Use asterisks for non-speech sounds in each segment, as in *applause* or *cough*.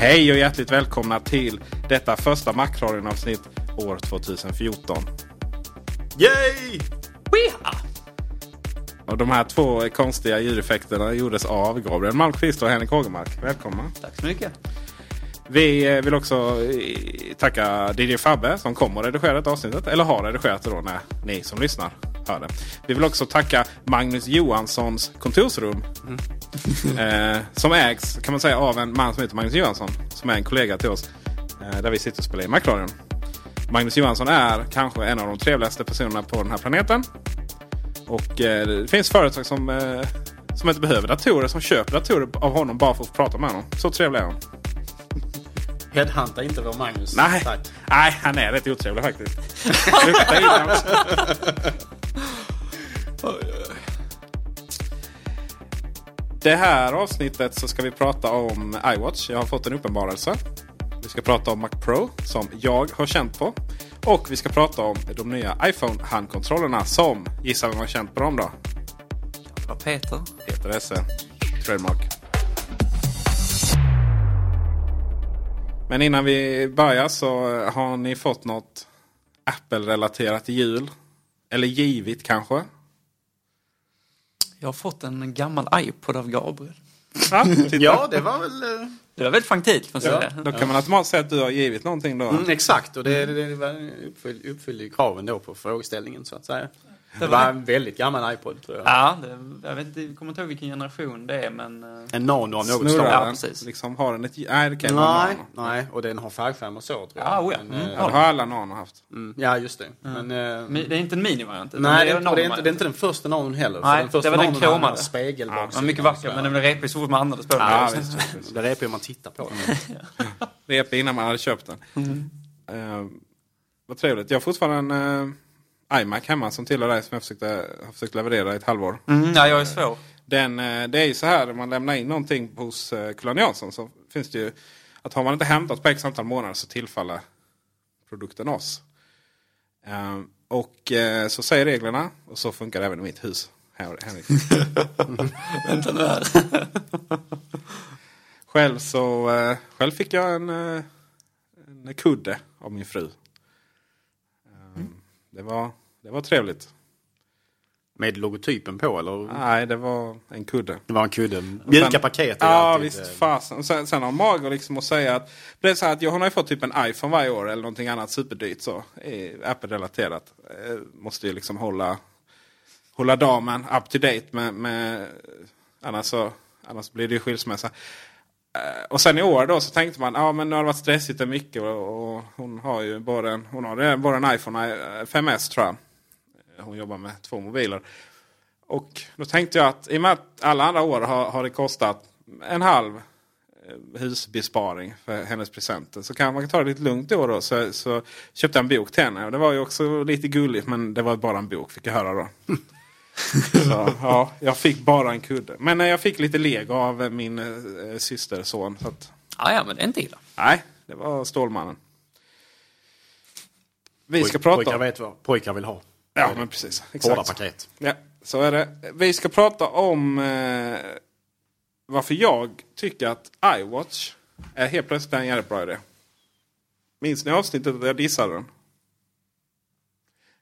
Hej och hjärtligt välkomna till detta första Macradion-avsnitt år 2014. Yay! Weha! Och de här två konstiga ljudeffekterna gjordes av Gabriel Malmqvist och Henrik Hågemark. Välkomna! Tack så mycket! Vi eh, vill också eh, tacka DJ Fabbe som kommer och redigerat avsnittet. Eller har redigerat det då när ni som lyssnar hör det. Vi vill också tacka Magnus Johanssons kontorsrum. Mm. eh, som ägs kan man säga av en man som heter Magnus Johansson. Som är en kollega till oss. Eh, där vi sitter och spelar in Macradion. Magnus Johansson är kanske en av de trevligaste personerna på den här planeten. Och eh, det finns företag som, eh, som inte behöver datorer som köper datorer av honom bara för att prata med honom. Så trevlig är han. Headhunta inte vår Magnus. Nej, Tack. Nej han är rätt otrevlig faktiskt. *laughs* *laughs* Det här avsnittet så ska vi prata om iWatch. Jag har fått en uppenbarelse. Vi ska prata om Mac Pro som jag har känt på. Och vi ska prata om de nya iPhone-handkontrollerna som, gissa vem har känt på dem då? Var Peter. Peter Esse. Trademark. Men innan vi börjar så har ni fått något Apple-relaterat jul? Eller givit kanske? Jag har fått en gammal iPod av Gabriel. Ja, *laughs* ja det var väl... Uh... Det var väldigt fantilt. Ja. Då kan man automatiskt säga att du har givit någonting då. Mm, exakt, och det, det, det uppfyller, uppfyller kraven då på frågeställningen så att säga. Det var en väldigt gammal iPod tror jag. Ja, det, jag vet inte, kommer inte ihåg vilken generation det är men... Eh, en nano av något slag. Ja, precis. Liksom har den ett... Nej, det kan nej, nej, och den har färgskärm och så tror jag. Ja, oh ja. Men, mm. ja, det har alla nano haft. Mm, ja, just det. Mm. Men, uh, det är inte en minivariant? Nej, det är, det, är inte, det är inte den första nanon heller. Nej, den första det var den kromade. Spegelbaksida. Ja, mycket vacker, men den blev repig så fort man andades på den. Ja, det är repig om man tittar på den. *laughs* repig innan man hade köpt den. Mm. Vad trevligt. Jag har fortfarande en... IMac hemma som tillhör dig som jag försökte, har försökt leverera i ett halvår. Mm, ja, jag är svår. Den, eh, det är ju så här när man lämnar in någonting hos Kulan eh, Jansson så finns det ju att har man inte hämtat på x antal månader så tillfaller produkten oss. Um, och uh, så säger reglerna och så funkar det även i mitt hus. Henrik. *laughs* Vänta nu här. själv så själv fick jag en, en kudde av min fru. Det var, det var trevligt. Med logotypen på eller? Nej, det var en kudde. Det var en kudde. Mjuka paket. Ja, alltid, visst eh, fasen. Sen, sen har Mager liksom att säga att... Det är så att jag har ju fått typ en iPhone varje år eller någonting annat superdyrt så. Apple-relaterat. Eh, måste ju liksom hålla, hålla damen up to date med... med annars, så, annars blir det ju skilsmässa. Eh, och sen i år då så tänkte man ja men nu har det varit stressigt och mycket och, och hon har ju bara en, hon har bara en iPhone eh, 5S tror jag. Eh, hon jobbar med två mobiler. Och då tänkte jag att i och med att alla andra år har, har det kostat en halv husbesparing för hennes presenter. Så kan man kan ta det lite lugnt då. då så, så köpte jag en bok till henne. Och det var ju också lite gulligt men det var bara en bok fick jag höra då. *laughs* *laughs* så, ja, jag fick bara en kudde. Men eh, jag fick lite lego av min eh, systerson. Så att, Ja, ja, men det är inte illa. nej, det var Stålmannen. Vi ska Poj- prata Pojkar om... vet vad pojkar vill ha. Ja, men precis. Hårda Exakt. paket. Ja, så är det. Vi ska prata om eh, varför jag tycker att iWatch är helt plötsligt en jävligt bra idé. Minns ni avsnittet där jag dissade den?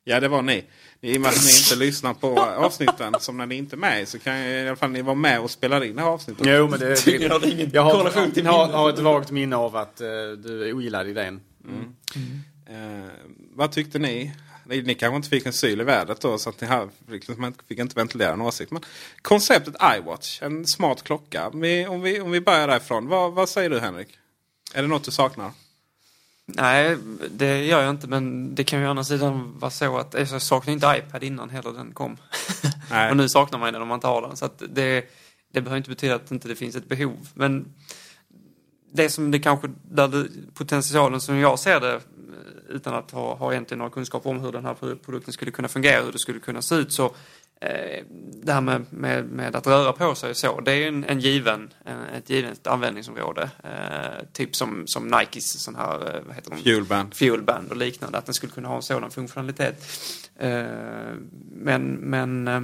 Ja, det var ni. I och med att ni inte lyssnar på avsnitten som när ni inte är med så kan jag, i alla fall ni vara med och spela in det här avsnittet. Jo, men det, har det ingen jag har, jag har, minnet. har ett vagt minne av att eh, du ogillade idén. Eh, vad tyckte ni? Ni, ni kanske inte fick en syl i vädret då så att ni här, liksom, man fick inte ventilera en åsikt. Men konceptet iWatch, en smart klocka. Vi, om, vi, om vi börjar därifrån. Vad, vad säger du Henrik? Är det något du saknar? Nej, det gör jag inte men det kan ju å andra sidan vara så att alltså, jag saknar inte iPad innan heller den kom. *laughs* Och nu saknar man den om man inte har den. Så det, det behöver inte betyda att inte det finns ett behov. Men det som det kanske, där det, potentialen som jag ser det utan att ha, ha egentligen några kunskap om hur den här produkten skulle kunna fungera, hur det skulle kunna se ut så eh, det här med, med, med att röra på sig och så, det är en, en given, en, ett givet användningsområde. Eh, typ som, som Nikes sån här, eh, vad heter de? Fuelband. Fuelband och liknande, att den skulle kunna ha en sådan funktionalitet. Eh, men, men eh,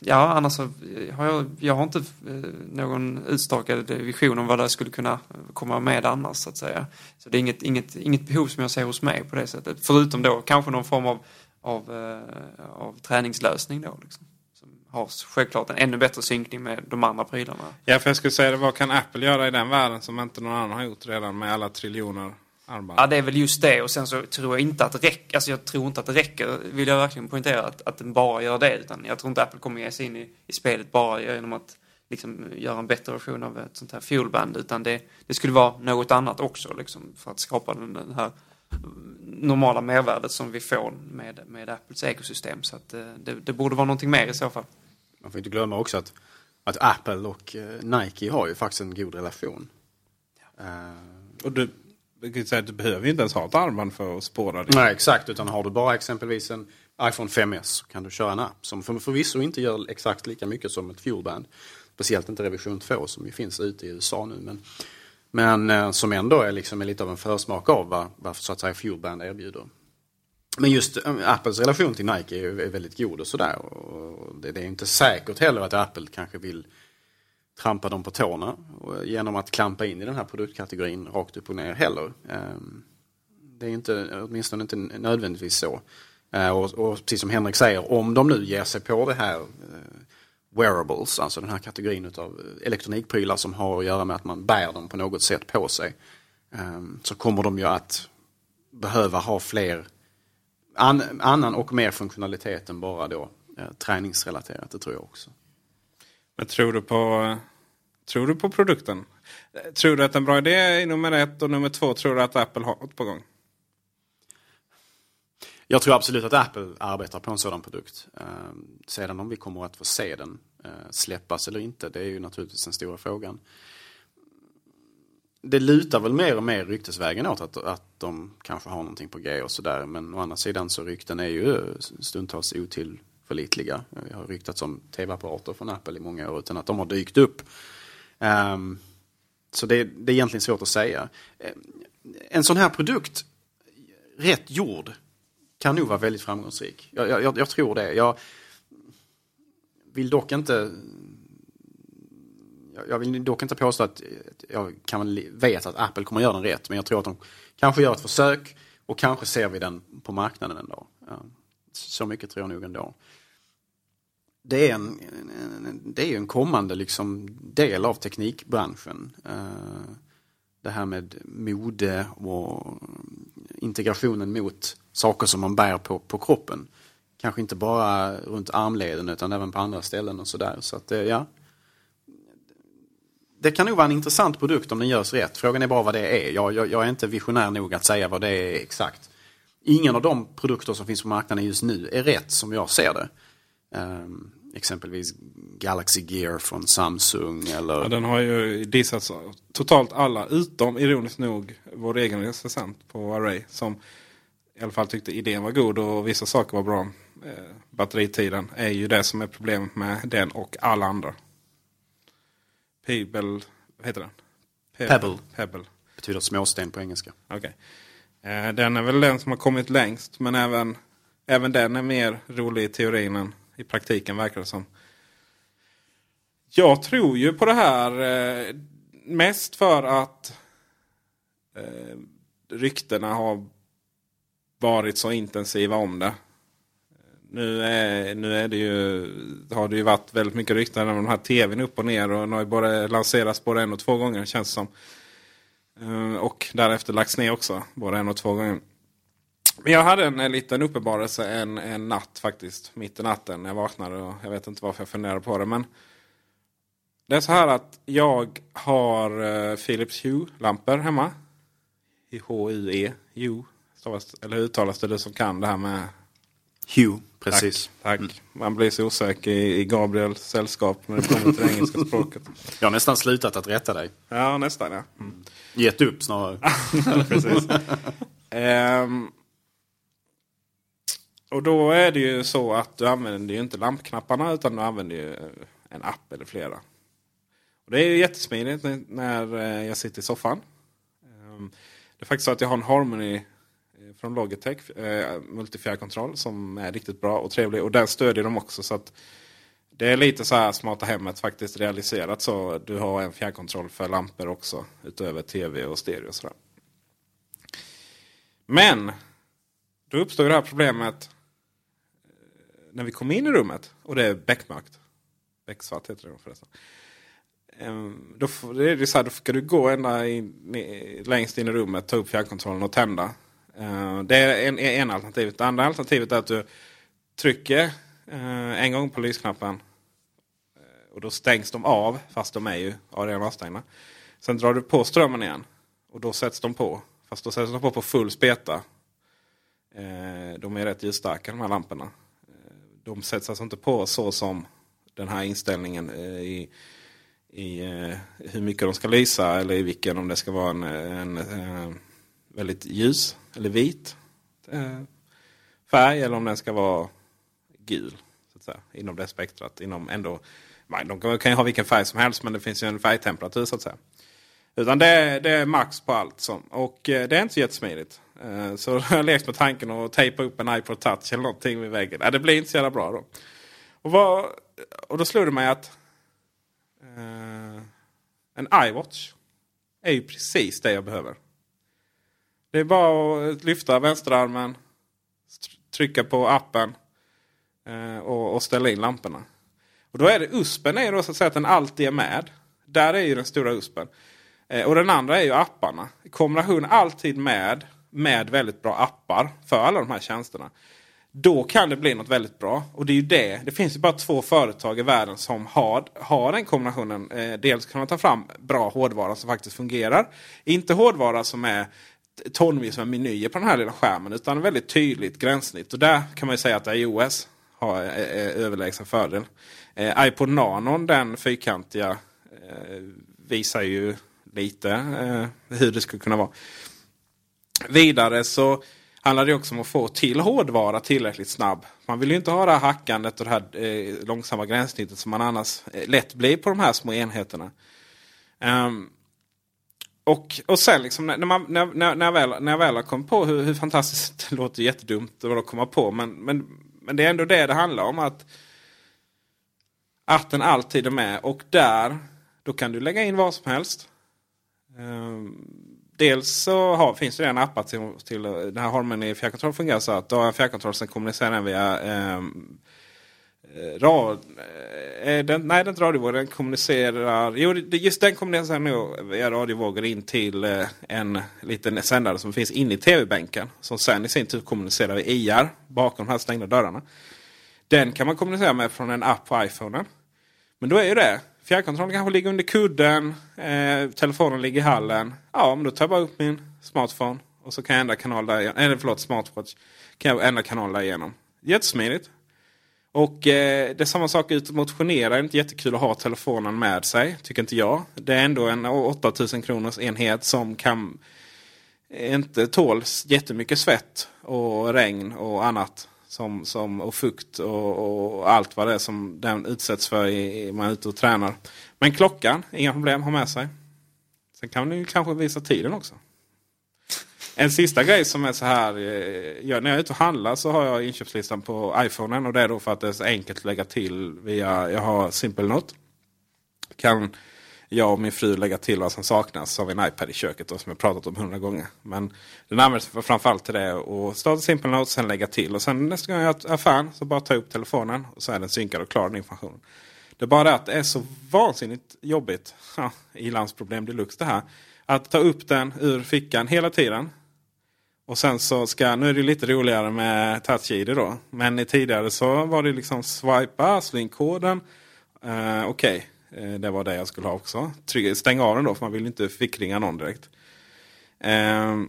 ja, annars så har jag, jag har inte eh, någon utstakad vision om vad det skulle kunna komma med annars så att säga. Så det är inget, inget, inget behov som jag ser hos mig på det sättet. Förutom då kanske någon form av, av, eh, av träningslösning då. Liksom. Som har självklart en ännu bättre synkning med de andra prylarna. Ja, för jag skulle säga. Vad kan Apple göra i den världen som inte någon annan har gjort redan med alla triljoner armband? Ja, det är väl just det. Och sen så tror jag inte att det räcker. Alltså jag tror inte att det räcker, vill jag verkligen poängtera, att, att den bara gör det. Utan jag tror inte Apple kommer ge sig in i, i spelet bara genom att liksom göra en bättre version av ett sånt här fuelband. Utan det, det skulle vara något annat också liksom, för att skapa den, den här normala mervärdet som vi får med, med Apples ekosystem. Så att eh, det, det borde vara någonting mer i så fall. Man får inte glömma också att, att Apple och eh, Nike har ju faktiskt en god relation. Eh, Och du, du kan ju säga att du behöver ju inte ens ha ett armband för att spåra det. Nej, exakt. Utan har du bara exempelvis en iPhone 5S så kan du köra en app som för, förvisso inte gör exakt lika mycket som ett fuelband. Speciellt inte revision 2 som ju finns ute i USA nu. Men, men eh, som ändå är liksom lite av en försmak av vad, vad så att säga fuelband erbjuder. Men just eh, Apples relation till Nike är, är väldigt god och sådär. Och det, det är inte säkert heller att Apple kanske vill trampa dem på tårna och, eh, genom att klampa in i den här produktkategorin rakt upp och ner heller. Ehm, det är inte, åtminstone inte nödvändigtvis så. Eh, och, och precis som Henrik säger, om de nu ger sig på det här eh, wearables, alltså den här kategorin av eh, elektronikprylar som har att göra med att man bär dem på något sätt på sig. Ehm, så kommer de ju att behöva ha fler, annan och mer funktionalitet än bara då eh, träningsrelaterat, det tror jag också. Men tror du på, tror du på produkten? Tror du att en bra idé är nummer ett och nummer två tror du att Apple har något på gång? Jag tror absolut att Apple arbetar på en sådan produkt. Eh, sedan om vi kommer att få se den eh, släppas eller inte, det är ju naturligtvis den stora frågan. Det lutar väl mer och mer ryktesvägen åt att, att de kanske har någonting på G och sådär. Men å andra sidan så rykten är ju stundtals otillförlitliga. Det har ryktats om tv-apparater från Apple i många år utan att de har dykt upp. Ehm, så det, det är egentligen svårt att säga. Ehm, en sån här produkt, rätt gjord, kan nog vara väldigt framgångsrik. Jag, jag, jag tror det. Jag vill dock inte jag- vill dock inte påstå att jag kan vet att Apple kommer att göra den rätt. Men jag tror att de kanske gör ett försök och kanske ser vi den på marknaden en dag. Så mycket tror jag nog ändå. Det är en, det är en kommande liksom del av teknikbranschen. Eh, det här med mode och integrationen mot saker som man bär på, på kroppen. Kanske inte bara runt armleden utan även på andra ställen och sådär. Så att, eh, ja. Det kan nog vara en intressant produkt om den görs rätt. Frågan är bara vad det är. Jag, jag, jag är inte visionär nog att säga vad det är exakt. Ingen av de produkter som finns på marknaden just nu är rätt som jag ser det. Um, exempelvis Galaxy Gear från Samsung eller... Ja, den har ju dissats totalt alla utom ironiskt nog vår egen recensent på Array. Som i alla fall tyckte idén var god och vissa saker var bra. Eh, batteritiden är ju det som är problemet med den och alla andra. Pebble, vad heter den? Pebble. Pebble. betyder småsten på engelska. Okej. Eh, den är väl den som har kommit längst. Men även, även den är mer rolig i teorin än i praktiken verkar det som. Jag tror ju på det här eh, mest för att ryktena har varit så intensiva om det. Nu, är, nu är det ju, har det ju varit väldigt mycket rykten om den här tvn upp och ner. Och den har ju både lanserats både en och två gånger känns det som. Eh, och därefter lagts ner också. Både en och två gånger. Men jag hade en, en liten uppenbarelse en, en natt faktiskt. Mitt i natten när jag vaknade. Och jag vet inte varför jag funderade på det. Men det är så här att jag har eh, Philips Hue-lampor hemma. I H-U-E. Hue stavas- Eller uttalas det? Du som kan det här med Hue, precis. Tack. tack. Man blir så osäker i, i Gabriels sällskap när det kommer till det engelska *laughs* språket. Jag har nästan slutat att rätta dig. Ja, nästan ja. Gett upp snarare. *laughs* Precis. Ehm, och då är det ju så att du använder ju inte lampknapparna utan du använder ju eh, en app eller flera. Och det är ju jättesmidigt när, eh, jag sitter i soffan. Ehm, det är faktiskt så att jag har en Harmony från Logitech, eh, multifjärrkontroll som är riktigt bra och trevlig. Och den stödjer de också. så att Det är lite så här smarta hemmet faktiskt realiserat så. Du har en fjärrkontroll för lampor också utöver tv och stereo. Och sådär. Men då uppstår det här problemet eh, när vi kommer in i rummet och det är beckmörkt. Becksvart heter det förresten. Ehm, då, det är det så här, då ska du gå ända in, längst in i rummet, ta upp fjärrkontrollen och tända. Eh, det är en, en alternativet. Det andra alternativet är att du trycker eh, en gång på lysknappen. Eh, och då stängs de av, fast de är ju redan avstängda. Sen drar du på strömmen igen. Och då sätts de på. Fast då sätts de på på full speta. De är rätt ljusstarka de här lamporna. De sätts alltså inte på så som den här inställningen i, i hur mycket de ska lysa eller i vilken om det ska vara en, en en väldigt ljus eller vit eh, färg eller om den ska vara gul. Så att säga, inom det spektrat. Inom ändå, de kan- ju ha vilken färg som helst men det finns ju en färgtemperatur så att säga. Utan det, är- det är max på allt. Som, och eh, det är inte så jättesmidigt. Eh, Så *laughs* jag har lekt med tanken att tejpa upp en iPod Touch eller någonting vid väggen. Nej, det blir inte så jävla bra då. Och, vad, och då slog det mig att eh, en iWatch är ju precis det jag behöver. Det är bara att lyfta vänsterarmen, trycka på appen eh, och, och ställa in lamporna. Och då är det USPen är ju då så att säga att den alltid är med. Där är ju den stora USPen. Eh, och den andra är ju apparna. Kombination alltid med, med väldigt bra appar för alla de här tjänsterna. Då kan det bli något väldigt bra. Och det är ju det. Det finns ju bara två företag i världen som har, har den kombinationen. Eh, dels kan man ta fram bra hårdvara som faktiskt fungerar. Inte hårdvara som är tonvis med menyer på den här lilla skärmen. Utan väldigt tydligt gränssnitt. Och där kan man ju säga att iOS har eh, eh, överlägsen fördel. Eh, iPod Nanon, den fyrkantiga, eh, visar ju lite eh, hur det skulle kunna vara. Vidare så handlar det också om att få till hårdvara tillräckligt snabb. Man vill ju inte ha det här hackandet och det här eh, långsamma gränssnittet som man annars eh, lätt blir på de här små enheterna. Ehm, och, och sen liksom när, man, när, när, när, jag väl, när jag väl har kommit på hur, hur fantastiskt *laughs* det låter jättedumt att komma på. Men, men, men det är ändå det det handlar om. att att den alltid är med. Och där, då kan du lägga in vad som helst. Um, dels så har, finns det redan appar till, till den här Harmony fjärrkontroll fungerar så att du har en fjärrkontroll som kommunicerar den via um, Eh, rad, eh, den, nej, den är inte radiovågor. Den kommunicerar... Jo, just den kommunicerar nog via radiovågor in till eh, en liten sändare som finns inne i tv-bänken. Som sen i sin tur kommunicerar via IR bakom de här stängda dörrarna. Den kan man kommunicera med från en app på iPhonen. Men då är ju det. Fjärrkontrollen kanske ligger under kudden. Eh, telefonen ligger i hallen. Ja, men då tar jag bara upp min smartphone. Och så kan jag ändra kanal där. Eller förlåt, smartwatch. Kan jag ändra kanal där igenom. Jättesmidigt. Och eh, det är samma sak ut och motionera. Det är inte jättekul att ha telefonen med sig. Tycker inte jag. Det är ändå en 8000 kronors enhet som kan eh, inte tål jättemycket svett och regn och annat. Som, som, och fukt och, och allt vad det är som den utsätts för i, man är ute och tränar. Men klockan, inga problem ha med sig. Sen kan du kanske visa tiden också. En sista grej som är så här. Eh, jag, när jag är ute och handlar så har jag inköpslistan på iPhonen. Och det är då för att det är så enkelt att lägga till via, jag har Simple Note. Kan jag och min fru lägga till vad som saknas. Så har vi en iPad i köket då, som jag pratat om hundra gånger. Men den används framförallt till det. Och starta Simple Note, sen lägga till. Och sen nästa gång jag är affären så bara ta upp telefonen. Och så är den synkad och klar den informationen. Det är bara det att det är så vansinnigt jobbigt. *laughs* Ja, I-landsproblem deluxe det här. Att ta upp den ur fickan hela tiden. Och sen så ska, nu är det lite roligare med touch-id då. Men tidigare så var det liksom swipa, slå in koden. Eh, Okej, eh, det var det jag skulle ha också. Tryck, stäng av den då för man vill inte fickringa någon direkt. Eh,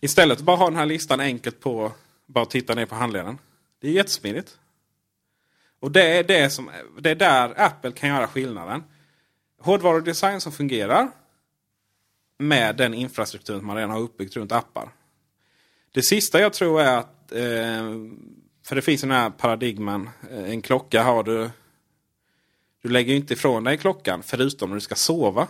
istället bara ha den här listan enkelt på, bara titta ner på handleden. Det är jättesmidigt. Och det är, det, som, det är där Apple kan göra skillnaden. Hårdvarudesign som fungerar med den infrastruktur man redan har uppbyggt runt appar. Det sista jag tror är att, eh, för det finns den här paradigmen, eh, en klocka har du, du lägger inte ifrån dig klockan förutom när du ska sova.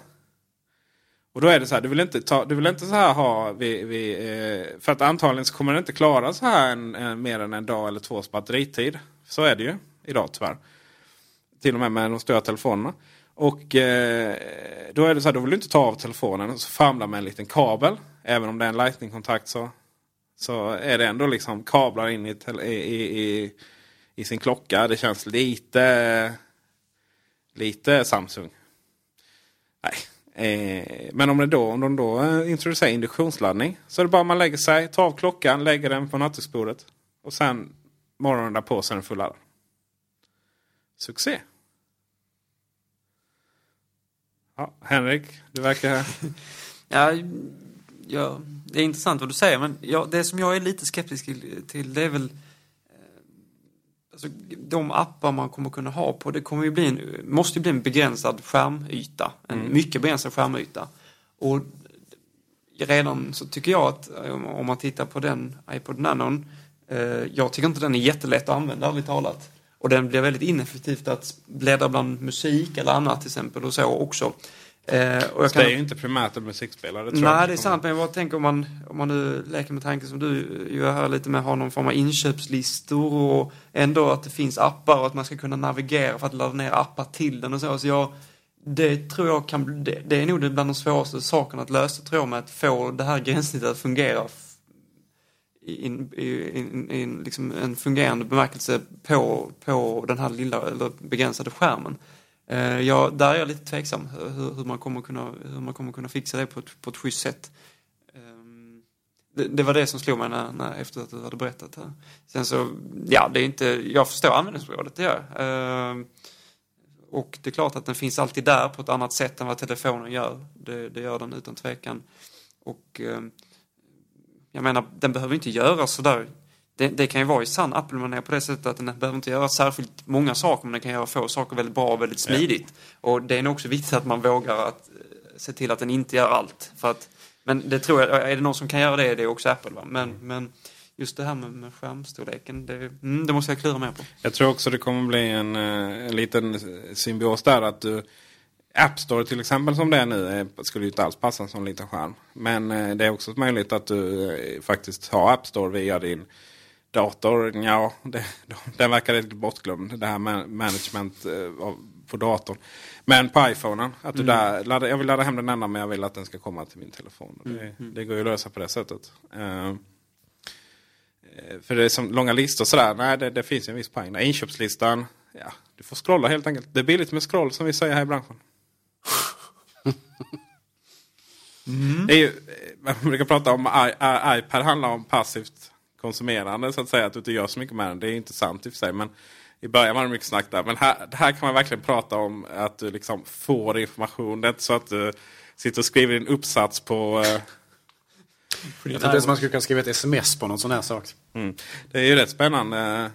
Och då är det så här, du vill inte, ta, du vill inte så här ha, vi, vi, eh, för att antagligen så kommer den inte klara så här en, en, mer än en dag eller tvås batteritid. Så är det ju idag tyvärr. Till och med med de stora telefonerna. Och eh, då är det så här, då vill du inte ta av telefonen och så famlar med en liten kabel. Även om det är en lightning-kontakt så, så är det ändå liksom kablar in i, i, i, i, sin klocka. Det känns lite, lite Samsung. Nej. Eh, men om, det då, om de då eh, introducerar induktionsladdning så är det bara man lägger sig, tar av klockan, lägger den på nattduksbordet. Och sen morgonen därpå så är den fulladdad. Succé! Ja, Henrik, du verkar... *laughs* Ja, ja, det är intressant vad du säger, men ja, det som jag är lite skeptisk till, det är väl eh, alltså, de appar man kommer kunna ha på, det kommer ju bli en, måste ju bli en begränsad skärmyta. En mycket begränsad skärmyta. Och redan så tycker jag att om- om man tittar på den iPod Nanon, eh, jag tycker inte den är jättelätt att använda, ärligt talat. Och den blir väldigt ineffektivt att bläddra bland musik eller annat till exempel och så också. Eh, och jag Det är ju inte primärt en musikspelare. Tror Nej, jag. det är sant. Men jag bara tänker om man, om man nu leker med tanken som du gör här lite med att ha någon form av inköpslistor och ändå att det finns appar och att man ska kunna navigera för att ladda ner appar till den och så. så jag, det tror jag kan det, det är nog bland de svåraste sakerna att lösa tror jag med att få det här gränssnittet att fungera i, i, i en, liksom en fungerande bemärkelse på, på den här lilla eller begränsade skärmen. Eh, ja, där är jag lite tveksam hur, hur, man kommer kunna, hur man kommer kunna fixa det på ett, på ett schysst sätt. Eh, det, det var det som slog mig när, när, efter att du hade berättat här. Sen så, ja, det är inte, jag förstår användningsområdet, det gör jag. Eh, och det är klart att den finns alltid där på ett annat sätt än vad telefonen gör. Det, det gör den utan tvekan. Och eh, jag menar, den behöver inte göra sådär det, det kan ju vara i sann Apple-manér på det sättet att den behöver inte göra särskilt många saker men den kan göra få saker väldigt bra och väldigt smidigt. Och det är nog också viktigt att man vågar att eh, se till att den inte gör allt. För att, men det tror jag, är det någon som kan göra det, det är också Apple. Va? Men, men just det här med, med skärmstorleken, det, mm, det måste jag klura mer på. Jag tror också det kommer bli en, eh, en liten symbios där. att du App Store till exempel som det är nu eh, skulle ju inte alls passa en sån liten skärm. Men eh, det är också möjligt att du eh, faktiskt har App Store via din dator. Ja, det, *laughs* den verkar lite bortglömd. Det här med management på datorn. Men på iPhonen. Att du där, ladda, jag vill ladda hem den ända men jag vill att den ska komma till min telefon. Det, det går ju att lösa på det sättet. Eh, för det är som långa listor sådär. Nej, det, det finns ju en viss poäng. Inköpslistan. Ja, du får scrolla helt enkelt. Det är billigt med scroll som vi säger här i branschen. Det är ju, eh, man brukar prata om I, I, iPad handlar om passivt konsumerande så att säga. Att du inte gör så mycket med den. Det är inte sant i och för sig. Men i början var det mycket snack där. Men här, det här kan man verkligen prata om att du liksom får information. Det är inte så att du sitter och skriver en uppsats på... eh, Jag tänkte att man skulle kunna skriva ett sms på någon sån här sak. Mm. Det är ju rätt spännande.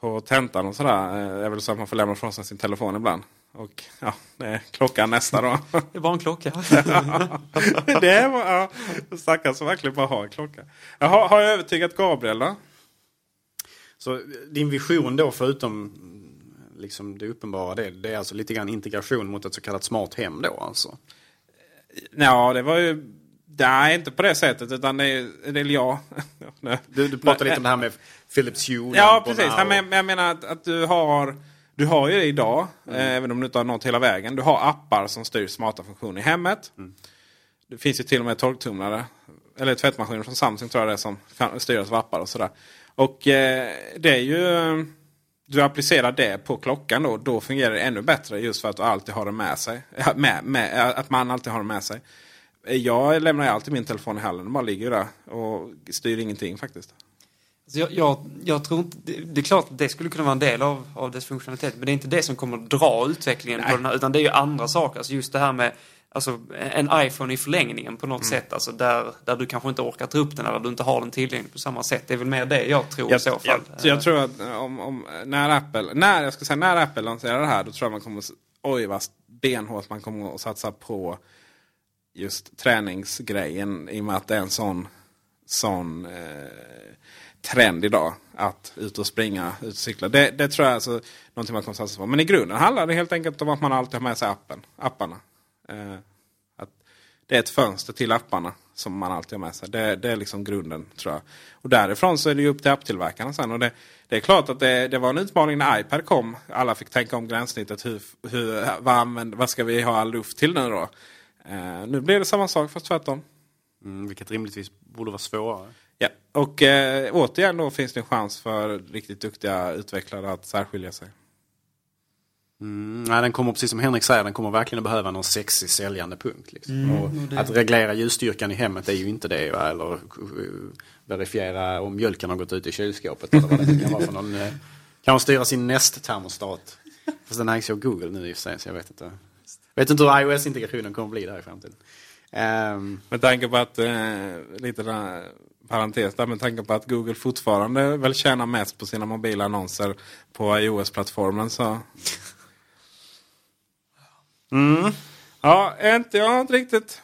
på tentan och sådär. eh, är väl så att man får lämna ifrån sig sin telefon ibland. Och ja, det är klockan nästa då. Det bara en klocka. *laughs* det var, ja, stackars som verkligen bara har en klocka. Jag har, har jag övertygat Gabriel då? Så din vision då förutom liksom det uppenbara det, det är alltså lite grann integration mot ett så kallat smart hem då alltså? Ja, det var ju... Nej, inte på det sättet. Utan det är... Det är jag. Du, du pratade lite om det här med Philips Hue. Ja, precis. Och- men jag menar att, att du har... Du har ju det idag, eh, även om du inte har nått hela vägen. Du har appar som styr smarta funktioner i hemmet. Det finns ju till och med torktumlare. Eller tvättmaskiner från Samsung tror jag det är som kan styras av appar och sådär. Och eh, det är ju... Du applicerar det på klockan då. Då fungerar det ännu bättre just för att du alltid har det med sig. Med, med, att man alltid har det med sig. Jag lämnar ju alltid min telefon i hallen. Den bara ligger där och styr ingenting faktiskt. Jag, jag, jag tror inte, det, det är klart att det skulle kunna vara en del av, av dess funktionalitet. Men det är inte det som kommer att dra utvecklingen på den här. Utan det är ju andra saker. Alltså just det här med alltså, en iPhone i förlängningen på något sätt. Alltså där, där du kanske inte orkar ta upp den eller du inte har den tillgänglig på samma sätt. Det är väl mer det jag tror i så fall. Jag, jag tror att eh, om, om, när, Apple, när, jag ska säga, när Apple lanserar det här då tror jag man kommer Oj vad benhårt man kommer att satsa på just träningsgrejen. I och med att det är en sån, sån eh, trend idag. Att ut och springa, ut och cykla. Det, det tror jag är alltså någonting man kommer satsa på. Men i grunden handlar det helt enkelt om att man alltid har med sig appen, apparna. Eh, att det är ett fönster till apparna som man alltid har med sig. Det, det är liksom grunden tror jag. Och därifrån så är det ju upp till apptillverkarna sen. Och det, det är klart att det, det var en utmaning när iPad kom. Alla fick tänka om gränssnittet. Hur, hur, vad, använder, vad ska vi ha all luft till nu då? Eh, nu blir det samma sak fast tvärtom. Mm, vilket rimligtvis borde vara svårare. Ja. Och eh, återigen då finns det en chans för riktigt duktiga utvecklare att särskilja sig. Mm, nej, den kommer precis som Henrik säger, den kommer verkligen att behöva någon sexig säljande punkt. Liksom. Mm, och att reglera ljusstyrkan i hemmet är ju inte det. Va? Eller uh, verifiera om mjölken har gått ut i kylskåpet. Eller vad det kan vara för någon. eh, Kan styra sin Nest-termostat? Fast den ägs ju av Google nu i och för sig, så jag vet inte. Jag vet inte hur iOS-integrationen kommer att bli där i framtiden. Ehm, Med tanke på att, eh, lite där, parentes där, med tanke på att Google fortfarande väl tjänar mest på sina mobila annonser på iOS-plattformen så... Ja, inte, jag har inte riktigt...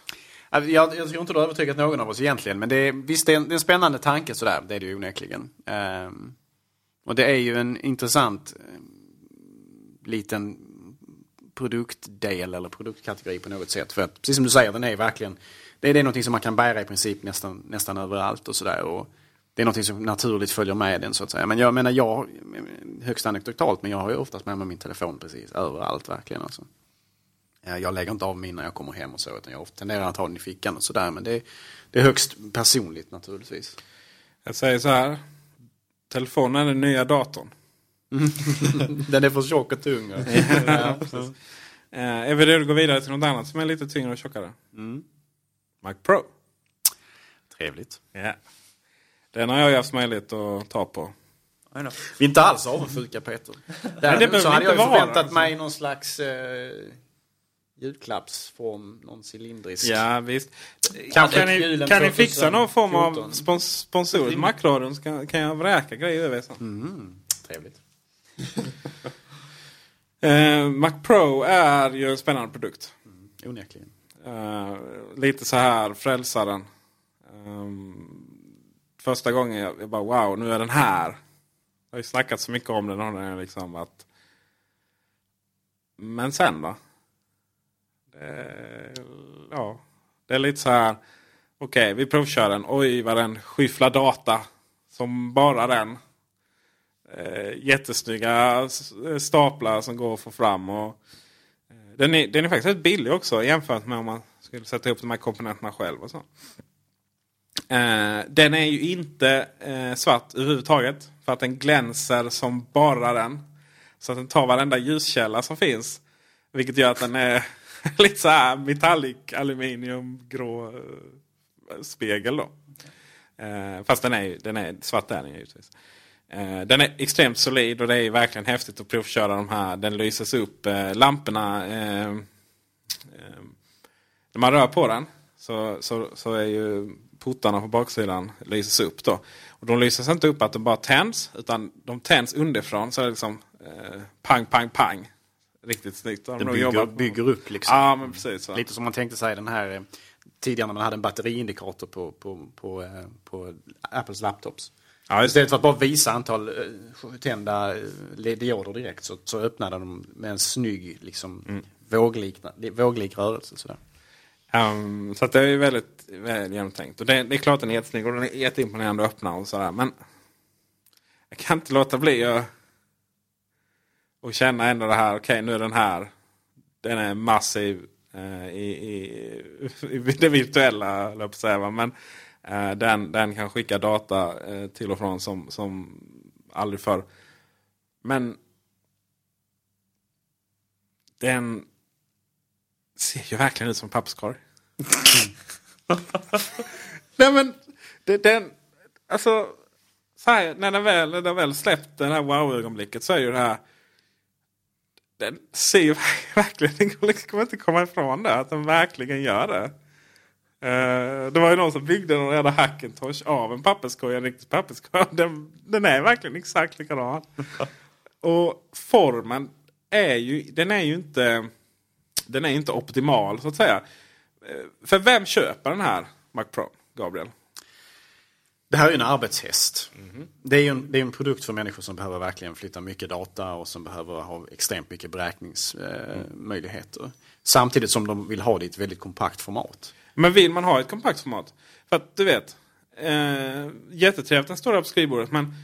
Jag, jag, tror inte du har övertygat någon av oss egentligen. Men det är, visst, det är en, det är en spännande tanke sådär. Det är det ju onekligen. Ehm, och det är ju en intressant eh, liten produktdel eller produktkategori på något sätt. För att, precis som du säger, den är verkligen... Det är, det är någonting som man kan bära i princip nästan, nästan överallt och sådär. Det är någonting som naturligt följer med den så att säga. Men jag menar, jag, högst anekdotalt, men jag har ju oftast med mig min telefon precis överallt verkligen alltså. Jag lägger inte av min när jag kommer hem och så, utan jag tenderar att ha den i fickan och sådär. Men det är, det är högst personligt naturligtvis. Jag säger så här. Telefonen är den nya datorn. *laughs* Den är för tjock och tung. ja, *laughs* precis. Eh, redo att gå vidare till något annat som är lite tyngre och tjockare? Mac Pro. Trevligt. Ja. Den har jag ju haft möjlighet att ta på. Vi är inte alls avundsjuka Peter. *laughs* Däremot så hade jag ju vara, förväntat alltså. mig någon slags eh, julklappsform, någon cylindrisk. Ja visst. Kanske kan ni, kan ni fixa någon form av 2014? spons, sponsor till Macradion så kan, kan jag vräka grejer över er sen. Mm, trevligt. *laughs* Eh, Mac Pro är ju en spännande produkt. Onekligen. Eh, lite så här frälsaren. Um, första gången jag, jag bara wow, nu är den här. Jag har ju snackat så mycket om den. Och den är liksom att... Men sen då? Det, ja, det är lite så här. Okej, vi provkör den. Oj, vad den skyfflar data. Som bara den. Eh, jättesnygga staplar som går att få fram. Och, den, är, den är faktiskt rätt billig också jämfört med om man skulle sätta ihop de här komponenterna själv. och så. Eh, den är ju inte eh, svart överhuvudtaget. För att den glänser som bara den. Så att den tar varenda ljuskälla som finns. Vilket gör att den är *laughs* lite så här metallic aluminium grå eh, spegel då. Eh, fast den är, ju- den är svart är den ju givetvis. Eh, den är extremt solid och det är verkligen häftigt att provköra de här. Den lyses upp. Eh, lamporna. Eh, när man rör på den så, så, så är ju portarna på baksidan lyses upp. Då. Och de lyses inte upp att de bara tänds. Utan de tänds underifrån. Så är det liksom eh, pang, pang, pang. Riktigt snyggt. Det bygger, bygger upp liksom. Ja, men precis. Så. Lite som man tänkte sig den här tidigare när man hade en batteriindikator på, på, på, eh, på Apples laptops. Ja, Istället för att bara visa antal eh, tända eh, dioder direkt så, så öppnade de med en snygg liksom, Mm. våglikna, våglik rörelse. Sådär. Um, så att det är väldigt väl genomtänkt. Och det, det är klart den är jättesnygg och den är jätteimponerande att öppna och sådär. Men jag kan inte låta bli att och känna ändå det här. Okej, nu är den här. Den är massiv eh, i, i, i det virtuella, jag säga. Men Eh, den, den kan skicka data eh, till och från som, som aldrig förr. Men den ser ju verkligen ut som papperskorg. *laughs* Nej men, det, den, alltså, så här, när den väl, när den väl släppt det här wow-ögonblicket så är ju det här. Den ser ju *laughs* verkligen, den kommer inte komma ifrån det, att den verkligen gör det. Eh, det var ju någon som byggde en jävla Hackintosh av en papperskorg, en riktig papperskorg. *laughs* Den, den är verkligen exakt likadan. *laughs* Och formen är ju, den är ju inte, den är inte optimal så att säga. Eh, För vem köper den här Mac Pro, Gabriel? Det här är ju en arbetshäst. Mhm. Det är ju en, det är en produkt för människor som behöver verkligen flytta mycket data och som behöver ha extremt mycket beräkningsmöjligheter. Samtidigt som de vill ha det i ett väldigt kompakt format. Men vill man ha ett kompakt format? För att du vet, eh, jättetrevligt den står där på skrivbordet men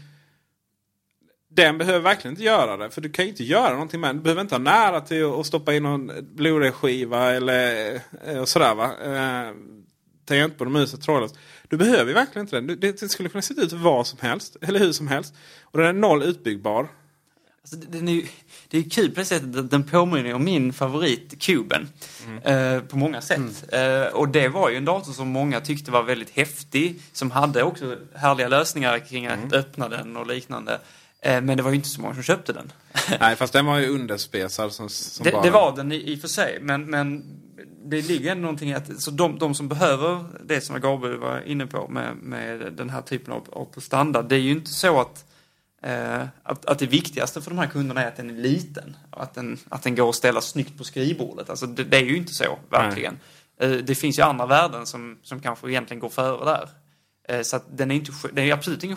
den behöver verkligen inte göra det. För du kan ju inte göra någonting med den. Du behöver inte ha nära till att stoppa in någon Blu-ray-skiva eller eh, och sådär va. Eh, Tangentbord och mus och trådlöst. Du behöver ju verkligen inte den. Du- det skulle kunna se ut vad som helst. Eller hur som helst. Och den är noll utbyggbar. Alltså, den är ju, det är kul på det sättet att den påminner om min favorit, kuben. Eh, på många sätt. Eh, och det var ju en dator som många tyckte var väldigt häftig. Som hade också härliga lösningar kring att öppna den och liknande. Eh, men det var ju inte så många som köpte den. *laughs* Nej, fast den var ju underspesad som, som det, bara... det var den i, i och för sig, men, men det ligger ändå någonting i att så de, de som behöver det som Gabriel var inne på med, med den här typen av, av standard, det är ju inte så att, att, att det viktigaste för de här kunderna är att den är liten. Att den, att den går att ställa snyggt på skrivbordet. Alltså det, det är ju inte så, verkligen. Eh, det finns ju andra värden som, som kanske egentligen går före där. Eh, så att den är, inte, den är absolut ingen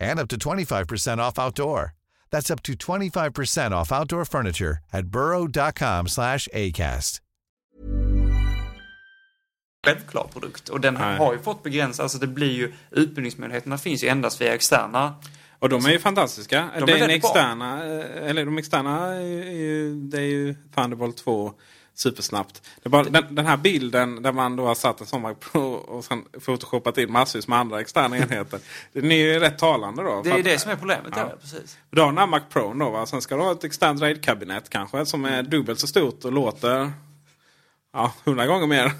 and up to 25% off outdoor. That's up to 25% off outdoor furniture at burrow.com slash ACAST. självklar produkt. Och den Nej. har ju fått begränsat, alltså det blir ju, utbildningsmöjligheterna finns ju endast via externa. Och de är ju fantastiska. De är det är en väldigt bra. externa, eh, eller de externa, är ju, det är ju Thunderbolt 2 supersnabbt. Bara, den, den här bilden där man då har satt en sån Mac Pro och sen photoshopat in massvis med andra externa enheter. Den är ju rätt talande då. Det är att- det som är problemet, ja. Ja. precis. Du har den här Mac Pro då va? Sen ska du ha ett externt RAID-kabinett kanske som är dubbelt så stort och låter ja, hundra gånger mer. *laughs*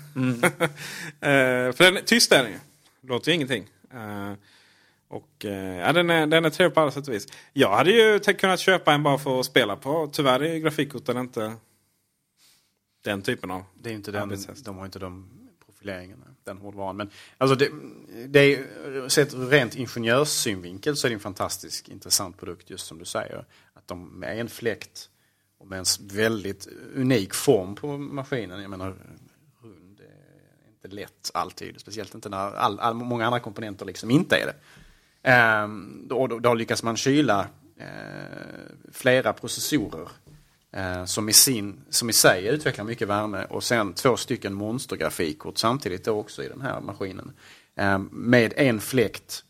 Eh, för den, tyst är den ju. Låter ju ingenting. Eh, och eh, ja, den, är, den är trevlig på alla sätt och vis. Jag hade ju kunnat köpa en bara för att spela på. Tyvärr är grafikkorten inte den typen av Det är inte den, arbetshäst. de har inte de profileringarna, den hårdvaran. Men alltså det, det är, sett ur rent ingenjörssynvinkel så är det en fantastisk intressant produkt just som du säger. Att de med en fläkt och med en väldigt unik form på maskinen, jag menar rund är inte lätt alltid, speciellt inte när all, all, många andra komponenter liksom inte är det. Ehm, då, då, då lyckas man kyla eh, flera processorer som, i sin, som i sig utvecklar mycket värme och sen två stycken monstergrafikkort samtidigt då också i den här maskinen. Eh, med en fläkt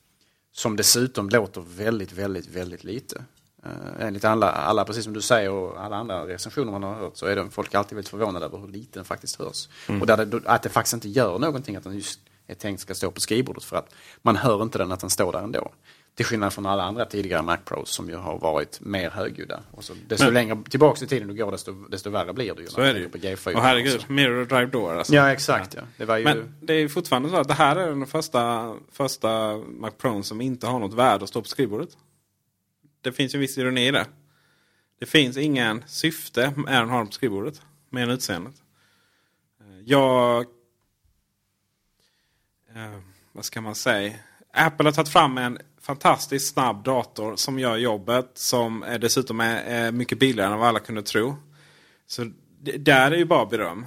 som dessutom låter väldigt, väldigt, väldigt lite. Uh, enligt alla, alla, precis som du säger och alla andra recensioner man har hört så är det folk alltid väldigt förvånade över hur lite den faktiskt hörs. Mm. Och där det, att det faktiskt inte gör någonting att den just är tänkt ska stå på skrivbordet för att man hör inte den att den står där ändå. Till skillnad från alla andra tidigare Mac Pros som ju har varit mer högljudda. Och så, desto Men- längre tillbaka i tiden du går desto, desto värre blir det ju. Så är det ju. På G4 Och herregud, också. Mirror Drive Door alltså. Ja exakt ja. Det var ju... Men det är fortfarande så att det här är den första, första Mac Pro som inte har något värde att stå på skrivbordet. Det finns ju en viss ironi i det. Det finns ingen syfte med den på skrivbordet. Med en utseendet. Jag... Eh, vad ska man säga? Apple har tagit fram en fantastiskt snabb dator som gör jobbet. Som är dessutom är, är mycket billigare än vad alla kunde tro. Så det, där är ju bara beröm.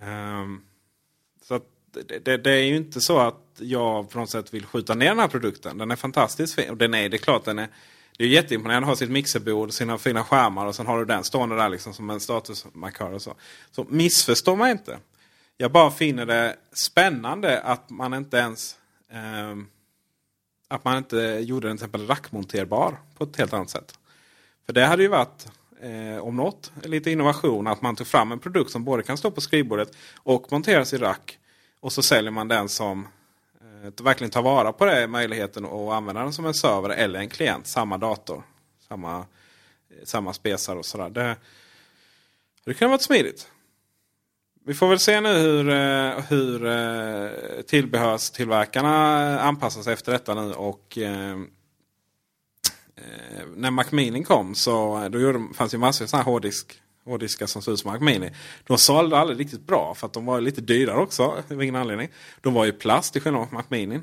Ehm, så att det, det, det är ju inte så att jag på något sätt vill skjuta ner den här produkten. Den är fantastiskt fin. Och den är, det är klart den är, det är jätteimponerande att ha sitt mixerbord, sina fina skärmar och sen har du den stående där liksom som en statusmarkör och så. Så missförstå mig inte. Jag bara finner det spännande att man inte ens eh, att man inte gjorde den till exempel rackmonterbar på ett helt annat sätt. För det hade ju varit, eh, om något, lite innovation. Att man tog fram en produkt som både kan stå på skrivbordet och monteras i rack. Och så säljer man den som eh, verkligen tar vara på det möjligheten att använda den som en server eller en klient. Samma dator, samma, eh, samma spesar och sådär. Det, det kan vara smidigt. Vi får väl se nu hur, eh, hur eh, tillbehörstillverkarna anpassar sig efter detta nu. Och eh, eh när Mac Mini kom så då gjorde, fanns det massor av sådana här hårddisk, hårddiskar som såg ut som Mac Mini. De sålde aldrig riktigt bra för att de var lite dyrare också. Av ingen anledning. De var ju plast till skillnad från Mac Mini.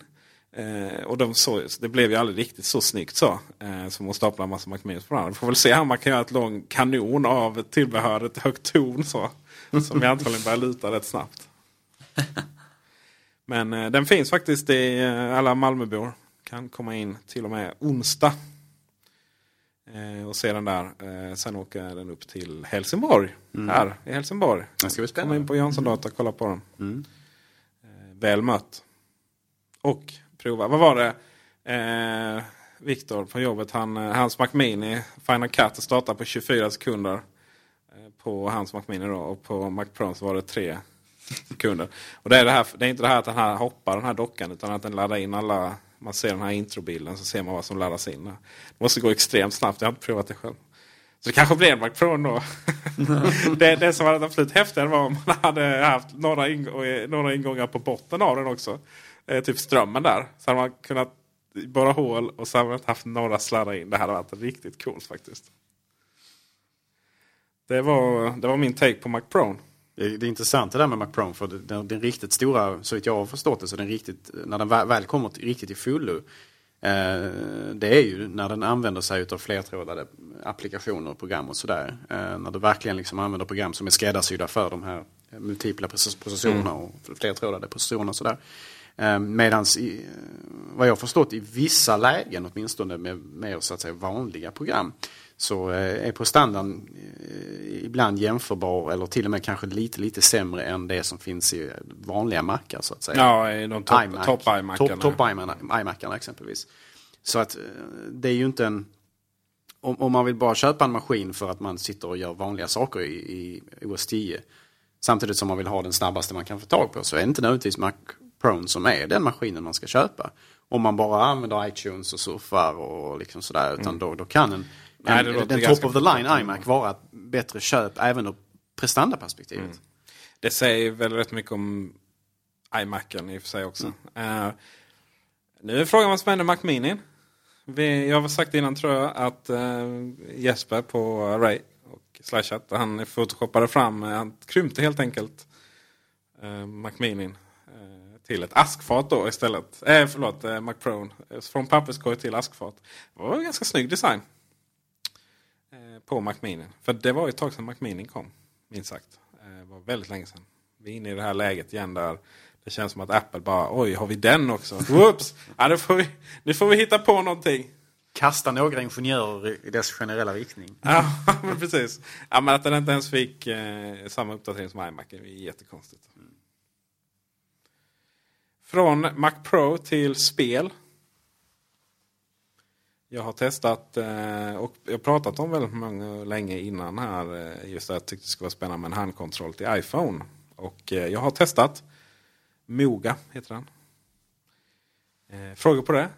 Eh, och de såg, det blev ju aldrig riktigt så snyggt så. Eh, som att stapla en massa Mac Minis på varandra. Vi får väl se om man kan göra ett lång kanon av tillbehöret högt ton så. Som jag antagligen börjar luta rätt snabbt. *laughs* Men eh, den finns faktiskt i eh, alla Malmöbor. Kan komma in till och med onsdag. Eh, och se den där. Eh, sen åker den upp till Helsingborg. Här i Helsingborg. Det ska bli Kom spännande. in på Jansson Data och kolla på den. Mm. Eh, väl mött. Och prova. Vad var det? Eh, Viktor på jobbet. Han, hans Mac Mini Final Cut startar på 24 sekunder. På hans MacMini då. Och på Mac Pro så var det tre sekunder. Och det är, det, här, det är inte det här att den här hoppar den här dockan. Utan att den laddar in alla. Man ser den här introbilden så ser man vad som laddas in. Det måste gå extremt snabbt. Jag har inte provat det själv. Så det kanske blir en Mac Pro då. *laughs* det, det som var absolut häftigare var om man hade haft några, ing- eh, några ingångar på botten av den också. Eh, typ strömmen där. Så hade man kunnat borra hål och så hade man inte haft några sladdar in. Det hade varit riktigt coolt faktiskt. Det var, det var min take på Mac Pro. Det är, det är intressant det där med Mac Pro för den, den riktigt stora, så vitt jag har förstått det, så den riktigt, när den väl, väl kommer till, riktigt till fullo. Eh, det är ju när den använder sig av flertrådade applikationer och program och sådär. Eh, när du verkligen liksom använder program som är skräddarsydda för de här multipla process- processorerna och flertrådade processorerna och sådär. Eh, Medan vad jag har förstått i vissa lägen, åtminstone med mer så att säga vanliga program, så eh, är prestandan eh, ibland jämförbar eller till och med kanske lite, lite sämre än det som finns i vanliga mackar så att säga. Ja, i de topp iMac. top top iMac- iMacarna exempelvis. Så att eh, det är ju inte en... Om, om man vill bara köpa en maskin för att man sitter och gör vanliga saker i, i OS 10 samtidigt som man vill ha den snabbaste man kan få tag på så är det inte nödvändigtvis Mac Pro som är den maskinen man ska köpa. Om man bara använder iTunes och surfar och liksom sådär utan Mm. då, då kan en, Nej, en den ganska top of the line iMac vara ett bättre köp även ur prestandaperspektivet. Mm. Det säger väl rätt mycket om iMacen i och för sig också. Eh, nu är frågan vad som händer med Mac Mini. Vi, jag har sagt innan tror jag att eh, Jesper på Array och Slashat, han photoshoppade fram, han krympte helt enkelt eh, Mac Mini till ett askfat då istället. Eh, förlåt, eh, Mac Pro. Från papperskorg till askfat. Det var en ganska snygg design. På Mac Mini. För det var ett tag sedan Mac Mini kom. Minst sagt. Eh, Det var väldigt länge sedan. Vi är inne i det här läget igen där det känns som att Apple bara oj, har vi den också? Whoops! Ja, då får vi, nu får vi hitta på någonting. Kasta några ingenjörer i dess generella riktning. Ja, *laughs* men precis. Ja, men att den inte ens fick eh, samma uppdatering som iMac är jättekonstigt. Från Mac Pro till spel. Jag har testat eh, och jag har pratat om väldigt många länge innan här. eh, Just att jag tyckte det skulle vara spännande med en handkontroll till iPhone. Och eh, jag har testat. Moga heter den. Frågor på det?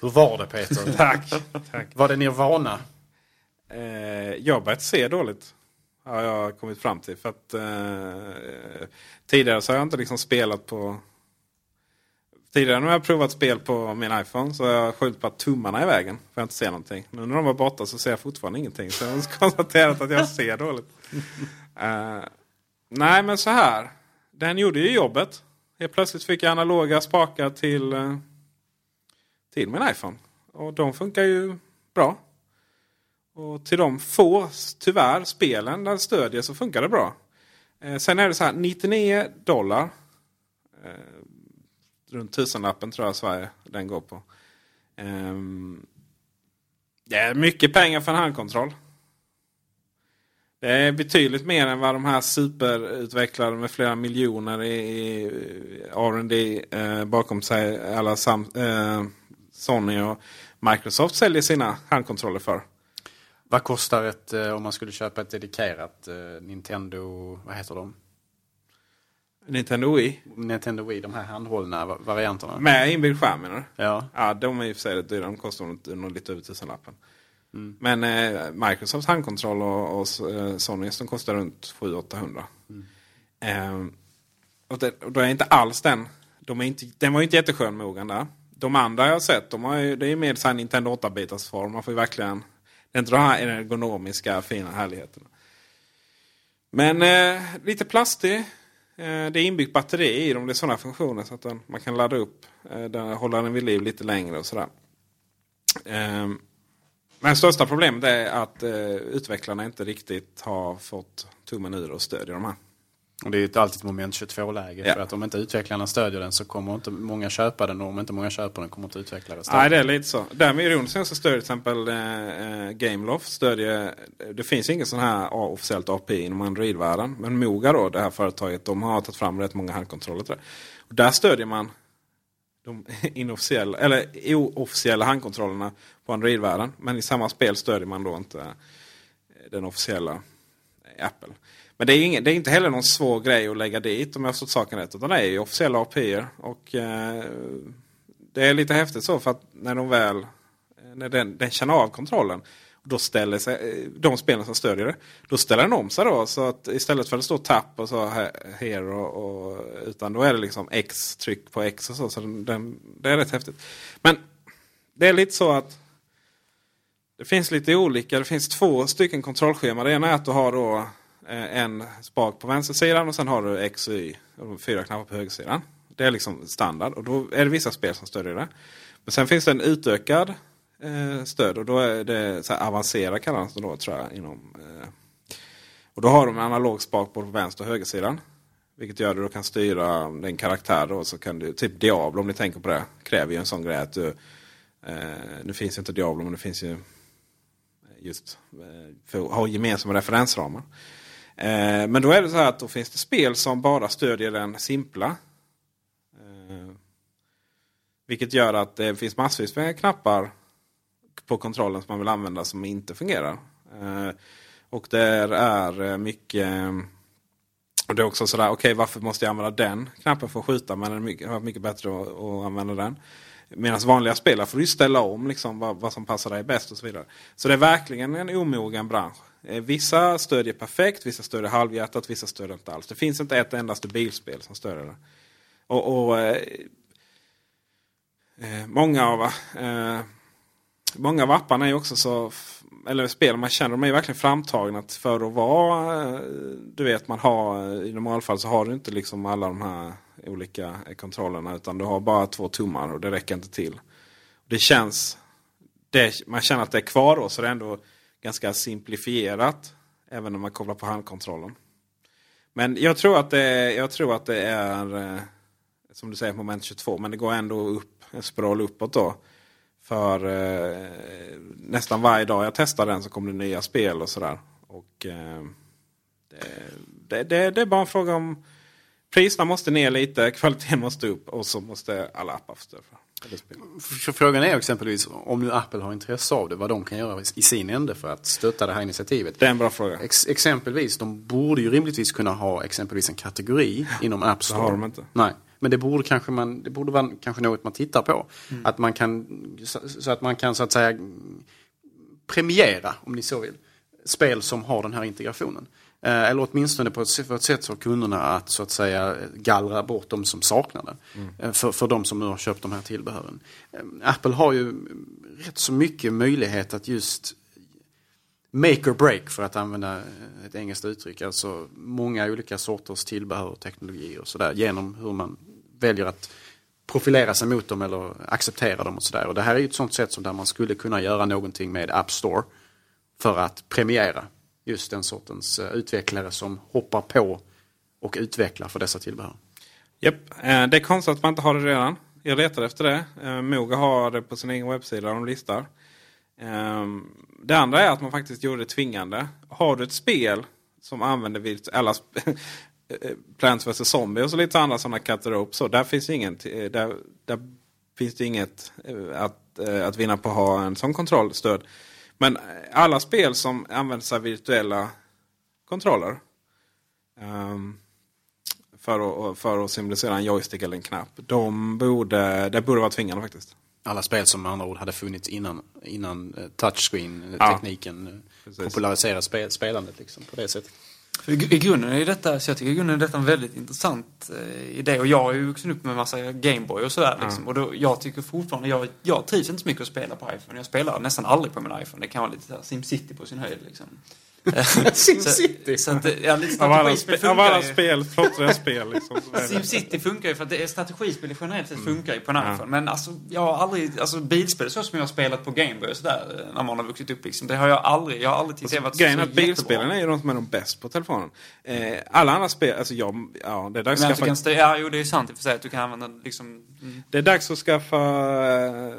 Hur var det Peter? *laughs* Tack. Tack. Var det Nirvana? Jag har börjat se dåligt. Har jag kommit fram till. För att eh, Tidigare så har jag inte liksom spelat på... Tidigare när jag provat spel på min iPhone så har jag skyllt på att tummarna är i vägen. För jag inte ser någonting. Nu när de var borta så ser jag fortfarande ingenting. Så jag har *laughs* konstaterat att jag ser dåligt. *laughs* Eh, nej men så här. Den gjorde ju jobbet. Helt plötsligt fick jag analoga spakar till, eh, till min iPhone. Och de funkar ju bra. Och till de få, tyvärr, spelen det stödjer så funkar det bra. Eh, sen är det så här, 99 dollar. Eh, runt tusenlappen tror jag Sverige den går på. Um, det är mycket pengar för en handkontroll. Det är betydligt mer än vad de här superutvecklare med flera miljoner i, i eh, R&D eh, bakom sig, alla Sam, eh, Sony och Microsoft säljer sina handkontroller för. Vad kostar ett, eh, om man skulle köpa ett dedikerat eh, Nintendo, vad heter de? Nintendo Wii. Nintendo Wii, de här handhållna va- varianterna. Med inbyggd skärm menar du? Ja. Ja, de är i och för sig dyra. De kostar nog- lite över tusenlappen. Mm. Men eh, Microsofts handkontroll och, och eh, Sonys de kostar runt 700-800. Eh, och, det, och då är inte alls den. De är inte, den var ju inte jätteskön Mogan där. De andra jag har sett, de har ju, det är mer så Nintendo 8-bitars form. Man får ju verkligen... Det är inte de här ergonomiska fina härligheterna. Men eh, lite plastig. Eh, det är inbyggt batteri i dem. Det är sådana funktioner så att den, man kan ladda upp. Eh, den, hålla den vid liv lite längre och sådär. Ehm, men största problemet är att eh, utvecklarna inte riktigt har fått tummen ur och stödjer de här. Och det är ju alltid ett moment 22-läge. Ja. För att om inte utvecklarna stödjer den så kommer inte många köpa den. Och om inte många köper den kommer inte utvecklare stödja Nej, det är den. lite så. Därmed ironiskt så stödjer till exempel eh, eh, Gameloft. Stödjer, det finns ingen sån här officiellt API inom Android-världen. Men Moga då, det här företaget, de har tagit fram rätt många handkontroller till det. Och där stödjer man de *laughs* inofficiella, eller oofficiella handkontrollerna på Android-världen. Men i samma spel stödjer man då inte eh, den officiella eh, Apple. Men det är, ingen, det är inte heller någon svår grej att lägga dit om jag har förstått saken rätt. Utan det är ju officiella API. Och eh, det är lite häftigt så för att när de väl eh, när den, den känner av kontrollen. Då ställer sig, eh, de spelen som stödjer det. Då ställer den om sig då. Så att istället för att det står tapp och så här och, och, Utan då är det liksom X, tryck på X och så. så den, den, det är rätt häftigt. Men det är lite så att det finns lite olika. Det finns två stycken kontrollscheman. Det ena är att du har då Eh, en spak på vänstersidan och sen har du X och Y. Och fyra knappar på högersidan. Det är liksom standard och då är det vissa spel som stödjer det. Men sen finns det en utökad eh, stöd och då är det så här avancerad kallas det då tror jag. Inom, eh, och då har de en analog spak både på vänster och högersidan. Vilket gör att du kan styra din karaktär då. Så kan du, typ Diablo om ni tänker på det. Kräver ju en sån grej att du... Eh, nu finns ju inte Diablo men det finns ju just eh, för att ha gemensamma referensramar. Eh, men då är det så här att då finns det spel som bara stödjer den simpla. Eh, vilket gör att det finns massvis med knappar på kontrollen som man vill använda som inte fungerar. Eh, och där är eh, mycket... Och det är också sådär, okej okay, varför måste jag använda den knappen för att skjuta? Men det är mycket, mycket bättre att, att använda den. Medan vanliga spelare får du ställa om liksom vad, vad, som passar dig bäst och så vidare. Så det är verkligen en omogen bransch. Eh, vissa stödjer perfekt, vissa stödjer halvhjärtat, vissa stödjer inte alls. Det finns inte ett endaste bilspel som stödjer det. Och, och eh, eh, många av eh, många av apparna är också så eller spel man känner de är verkligen framtagna för att vara eh, Du vet man har i normalfall så har du inte liksom alla de här olika kontrollerna utan du har bara två tummar och det räcker inte till. Det känns det, Man känner att det är kvar då så det är ändå ganska simplifierat. Även när man kopplar på handkontrollen. Men jag tror att det, jag tror att det är eh, som du säger moment 22 men det går ändå upp en spiral uppåt då. För eh, nästan varje dag jag testar den så kommer det nya spel och sådär. Och eh, det, det, det, är bara en fråga om priserna måste ner lite, *laughs* kvaliteten måste upp och så måste alla appar få stöd för Frågan är exempelvis om nu Apple har intresse av det, vad de kan göra i sin ände för att stötta det här initiativet. Det är en bra fråga. Ex exempelvis, de borde ju rimligtvis kunna ha exempelvis en kategori inom App Store. Det har de inte. Nej. Men det borde kanske man, det borde vara kanske något man tittar på. Mm. Att man kan, så att man kan så att säga premiera, om ni så vill, spel som har den här integrationen. Eh, eller åtminstone på ett, sätt för kunderna att så att säga gallra bort de som saknar den. Mm. Eh, för, för de som nu har köpt de här tillbehören. Eh, Apple har ju rätt så mycket möjlighet att just make or break för att använda ett engelskt uttryck. Alltså många olika sorters tillbehör och teknologier och sådär genom hur man väljer att profilera sig mot dem eller acceptera dem och sådär. Och det här är ju ett sånt sätt som där man skulle kunna göra någonting med App Store för att premiera just den sortens eh, utvecklare som hoppar på och utvecklar för dessa tillbehör. Japp, eh, det är konstigt att man inte har det redan. Jag letar efter det. Eh, Moga har det på sin egen webbsida, de listar. Ehm, det andra är att man faktiskt gjorde det tvingande. Har du ett spel som använder virtuella *laughs* Plants vs Zombie och så lite andra sådana katalog. Så där finns ingen, där, där finns det inget att, att vinna på att ha en sån kontrollstöd. Men alla spel som använder sig av virtuella kontroller. Um, för, att, för att symbolisera en joystick eller en knapp. De borde, det borde vara tvingande faktiskt. Alla spel som med andra ord hade funnits innan, innan eh, touchscreen-tekniken ja, eh, populariserade spel, spelandet liksom, på det sättet. I grunden är detta, så jag tycker i grunden är detta en väldigt intressant eh, idé. Och jag har ju vuxit upp med en massa Gameboy och sådär. Liksom. Och då, jag tycker fortfarande, jag, jag trivs inte så mycket att spela på iPhone. Jag spelar nästan aldrig på min iPhone. Det kan vara lite såhär SimCity på sin höjd liksom. *laughs* SimCity? Så, så att, ja, lite av alla, spe, av alla spel, plottriga spel. Liksom. SimCity funkar ju för att det är strategispel generellt sett funkar ju på en mm. iPhone. Men alltså, jag har aldrig, alltså bilspel så som jag har spelat på Gameboy och sådär när man har vuxit upp liksom. Det har jag aldrig, jag har aldrig tyckt det varit Grejen är att bilspelen är ju de som är de bäst på telefonen. Eh, alla andra spel, alltså jag, ja det är dags att skaffa... ja, jo det är sant i och för sig att du kan använda liksom... Mm. Det är dags att skaffa eh,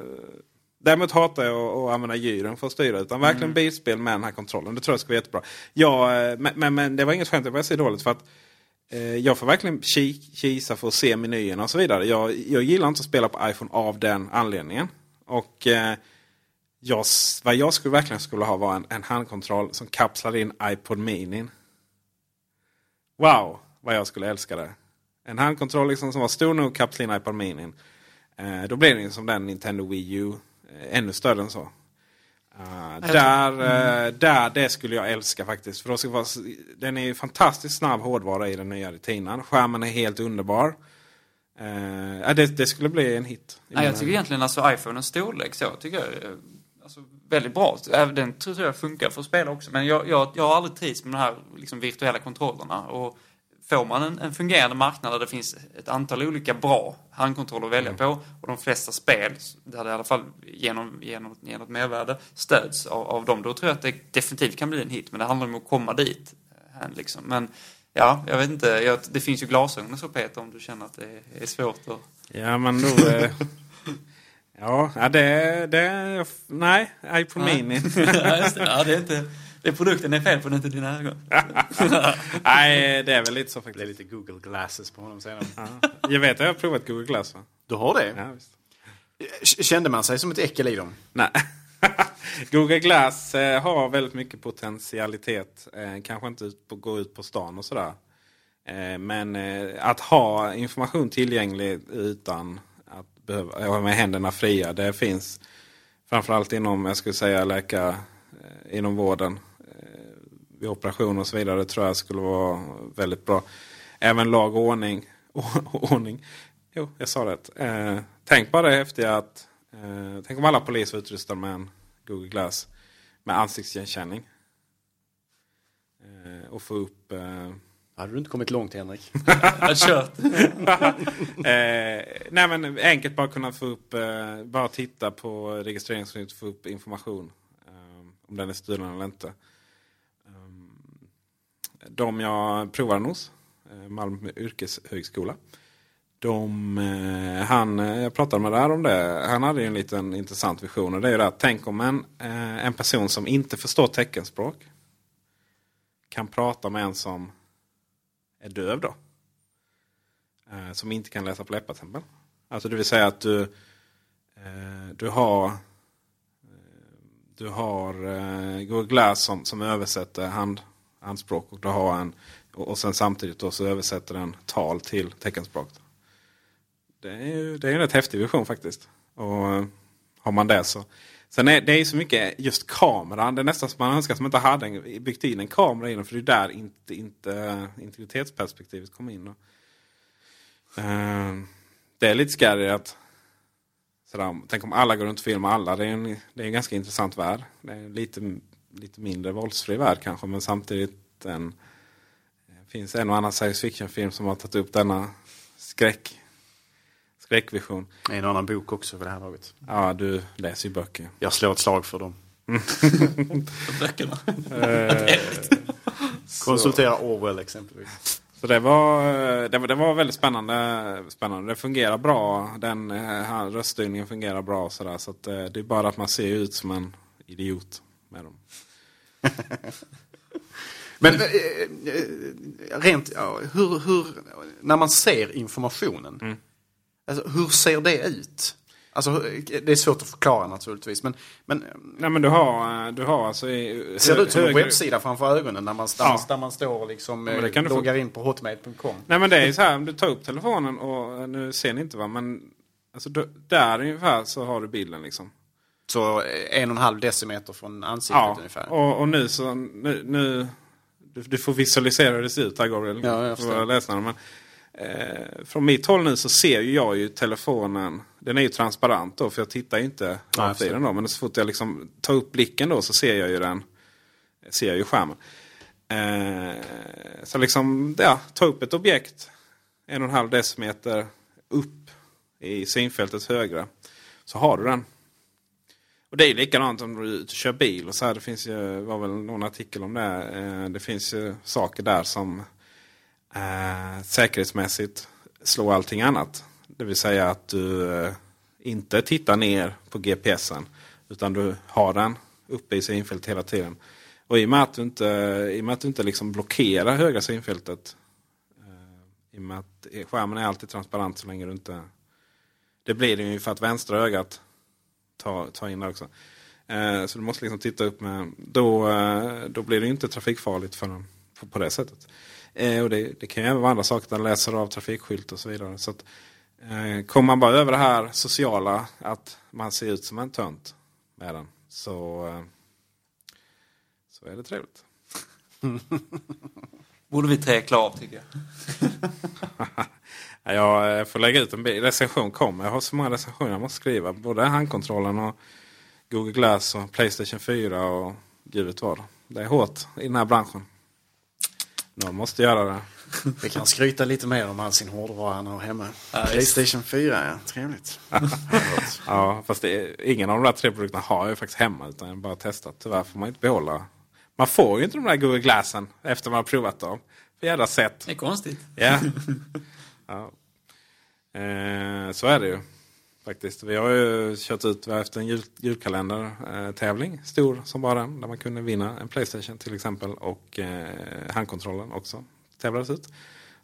Däremot hatar jag att använda gyren för att styra. Utan verkligen mm. bilspel med den här kontrollen. Det tror jag ska vara jättebra. Ja, eh, men, men, men det var inget skämt, det var så dåligt. för att eh, Jag får verkligen kisa för att se menyerna och så vidare. Jag, jag gillar inte att spela på iPhone av den anledningen. Och eh, jag, vad jag skulle verkligen skulle ha var en, en handkontroll som kapslar in iPod Mini. Wow, vad jag skulle älska det. En handkontroll liksom som var stor nog kapsla in iPod Mini. Eh, då blir det som den Nintendo Wii U ännu större än så. Uh, där, mm. där, det skulle jag älska faktiskt. För då ska vara, den är ju fantastiskt snabb hårdvara i den nya retinan. Skärmen är helt underbar. Uh, det, det, skulle bli en hit. Nej, jag tycker egentligen alltså iPhonens storlek så tycker jag alltså, väldigt bra. Den tror jag funkar för att spela också. Men jag, jag, jag har aldrig trivts med de här liksom, virtuella kontrollerna. Och får man en, en, fungerande marknad där det finns ett antal olika bra handkontroller att välja mm. på och de flesta spel, där det i alla fall genom, genom, genom ett mervärde stöds av, av dem, då tror jag att det definitivt kan bli en hit. Men det handlar om att komma dit. Eh, liksom. Men Ja, jag vet inte. Jag, det finns ju glasögon så Peter om du känner att det är svårt att... Ja, men då... Eh, ja, det... det nej, iPhone. Mini. *laughs* ja, det är inte... Det är produkten det är fel på, det är inte dina ögon. *laughs* nej, det är väl lite så faktiskt. Det är lite Google Glasses på honom senare. Ja. Jag vet att jag har provat Google Glass va? Du har det? Ja, visst. Kände man sig som ett äckel i dem? Nej. *laughs* Google Glass eh, har väldigt mycket potentialitet. Eh, kanske inte ut på, gå ut på stan och sådär. Eh, men att ha information tillgänglig utan att behöva ha med händerna fria. Det finns framförallt inom, jag skulle säga läka, eh, inom vården. Vid operation och så vidare tror jag skulle vara väldigt bra. Även lag och ordning. *laughs* ordning. Jo, jag sa det. Eh, tänk bara det häftiga att eh, Tänk om alla poliser utrustade med en Google Glass med ansiktsigenkänning. Eh, och få upp... Eh, Hade du inte kommit långt Henrik? *laughs* Jag kört. *laughs* eh, nej men enkelt bara kunna få upp, eh, bara titta på registreringsskylten få upp information. Eh, om den är stulen eller inte. De jag provade hos, eh, Malmö yrkeshögskola. De, eh, han, eh, jag pratade med där om det. Han hade ju en liten intressant vision. Och det är ju det att tänk om en, en person som inte förstår teckenspråk kan prata med en som är döv då. Som inte kan läsa på läppar till exempel. Alltså det vill säga att du, du har du har Google Glass som, som översätter hand, Anspråk och då har en och, sen samtidigt då så översätter den tal till teckenspråk. Det är ju det är en rätt häftig vision faktiskt. Och eh, har man det så. Sen är det är så mycket just kameran. Det är nästan som man önskar att man inte hade en, byggt in en kamera i den. För det är där inte, inte eh, integritetsperspektivet kommer in. Och, Eh, det är lite scary att sådär, tänk om alla går runt och filmar alla. Det är en, det är en ganska intressant värld. Det är lite, lite mindre våldsfri värld kanske. Men samtidigt en, det finns en och annan science fiction-film som har tagit upp denna skräck, skräckvision. En annan bok också för det här laget. Ja, du läser ju böcker. Jag slår ett slag för dem. *laughs* Böckerna. Eh, Konsultera Orwell exempelvis. Så det var, det var, det var väldigt spännande, spännande. Det fungerar bra. Den eh, röststyrningen fungerar bra. Så, där, så att, eh, det är bara att man ser ut som en idiot med dem. Men eh, eh, rent, ja, hur, hur, när man ser informationen, Mm. alltså, hur ser det ut? Alltså, det är svårt att förklara naturligtvis. Men, men Nej men du har, eh, du har alltså... i- ser det ut som en webbsida framför ögonen när man, Ja. där man står och liksom, Ja, eh, du få- loggar in på hotmail.com? Nej men det är så här, om du tar upp telefonen och nu ser ni inte va, men alltså, där ungefär så har du bilden liksom. Så eh, en och en halv decimeter från ansiktet Ja, ungefär? och, och nu så, nu, nu du, du får visualisera hur det ser ut här Gabriel. Ja, jag för förstår. läsarna, men, eh, från mitt håll nu så ser jag ju telefonen, den är ju transparent då för jag tittar ju inte rakt i den då. Men så fort jag liksom tar upp blicken då så ser jag ju den, ser jag ju skärmen. Eh, så liksom, ja, ta upp ett objekt en och en halv decimeter upp i synfältets högra. Så har du den. Och det är likadant om du är ute och kör bil. och så här, Det finns ju, var väl någon artikel om det. Eh, det finns ju saker där som eh, säkerhetsmässigt slår allting annat. Det vill säga att du eh, inte tittar ner på GPSen. Utan du har den uppe i synfältet hela tiden. Och i och med att du inte, i och med att du inte liksom blockerar högra synfältet. Eh, I och med att skärmen är alltid transparent så länge du inte... Det blir det ju för att vänstra ögat tar tar in det också. Eh, så du måste liksom titta upp med... Då, eh, då blir det inte trafikfarligt för dem på, på det sättet. Eh, och det, det kan ju även vara andra saker. Den läser av trafikskylt och så vidare. Så att, eh, kommer man bara över det här sociala, att man ser ut som en tönt med den. Så, eh, så är det trevligt. *laughs* Borde vi tre av tycker jag. *laughs* Ja, Jag får lägga ut en recension kommer. Jag har så många recensioner jag måste skriva. Både handkontrollen och Google Glass och Playstation 4 och gud vet vad. Det är hårt i den här branschen. Någon måste göra det. Vi kan skryta lite mer om all sin hårdvara han har hemma. Playstation 4, ja. Trevligt. *laughs* Ja, fast det är, ingen av de där tre produkterna har jag faktiskt hemma. Utan jag har bara testat. Tyvärr får man inte behålla. Man får ju inte de där Google Glassen efter man har provat dem. för jävla sätt. Det är konstigt. Ja. *laughs* ja. Eh, så är det ju. Faktiskt. Vi har ju kört ut vi har haft en jul, julkalender-tävling. Stor som bara den. Där man kunde vinna en Playstation till exempel. Och eh, handkontrollen också tävlades ut.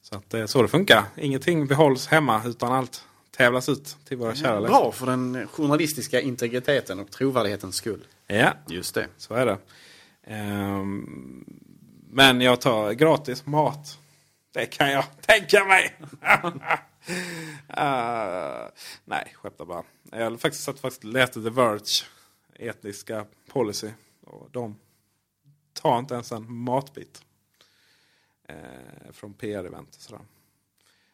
Så att det är så det funkar. Ingenting behålls hemma utan allt tävlas ut till våra kära läsare. Bra för den journalistiska integriteten och trovärdighetens skull. Ja, Just det. så är det. Ehm, men jag tar gratis mat. Det kan jag *laughs* tänka mig. uh, nej, skämtar bara. Jag har faktiskt satt faktiskt läste The Verge etniska policy. Och de tar inte ens en matbit. Eh, från PR-event och sådär.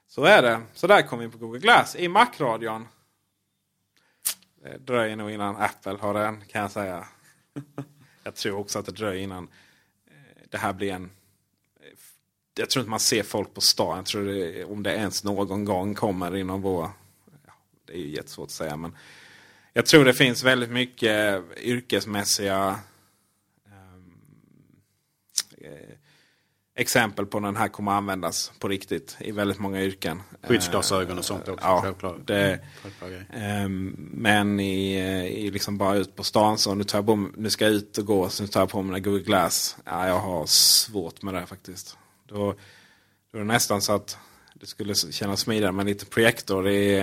Så är det. Så där kom vi in på Google Glass. I Mac-radion. Det dröjer nog innan Apple har den kan jag säga. jag tror också att det dröjer innan eh, det här blir en... Jag tror inte man ser folk på stan. Jag tror det, om det ens någon gång kommer inom vår... Ja, det är ju jättesvårt att säga men... Jag tror det finns väldigt mycket yrkesmässiga ehm, eh, exempel på när den här kommer att användas på riktigt i väldigt många yrken. Skyddsglasögon och sånt också. Ja, självklart. det. Ehm, men i, eh, i liksom bara ut på stan så nu, tar jag på, nu ska jag ut och gå så nu tar jag på mig här Google Glass. Ja, jag har svårt med det faktiskt. Då, då är det nästan så att det skulle kännas smidigare med en liten projektor i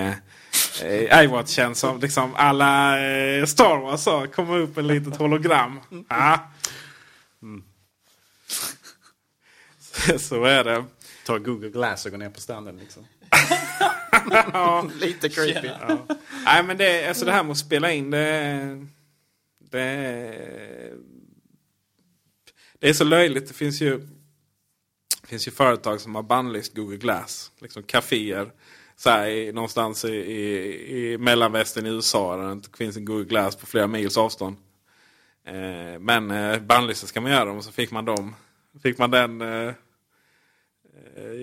eh, iWatch känns som liksom alla eh, Star Wars så kommer upp en litet hologram. Ja. *laughs* så är det. Ta Google Glass och gå ner på standen liksom. *laughs* Ja. *laughs* Lite creepy. Ja. Nej men det, alltså det här med att spela in det, det, det är så löjligt. Det finns ju, finns ju företag som har bannlyst Google Glass. Liksom kaféer så här, i, någonstans i, i, i mellanvästern i USA där det inte finns en Google Glass på flera mils avstånd. Eh, men eh, bannlysta ska man göra dem och så fick man dem. Fick man den eh, eh,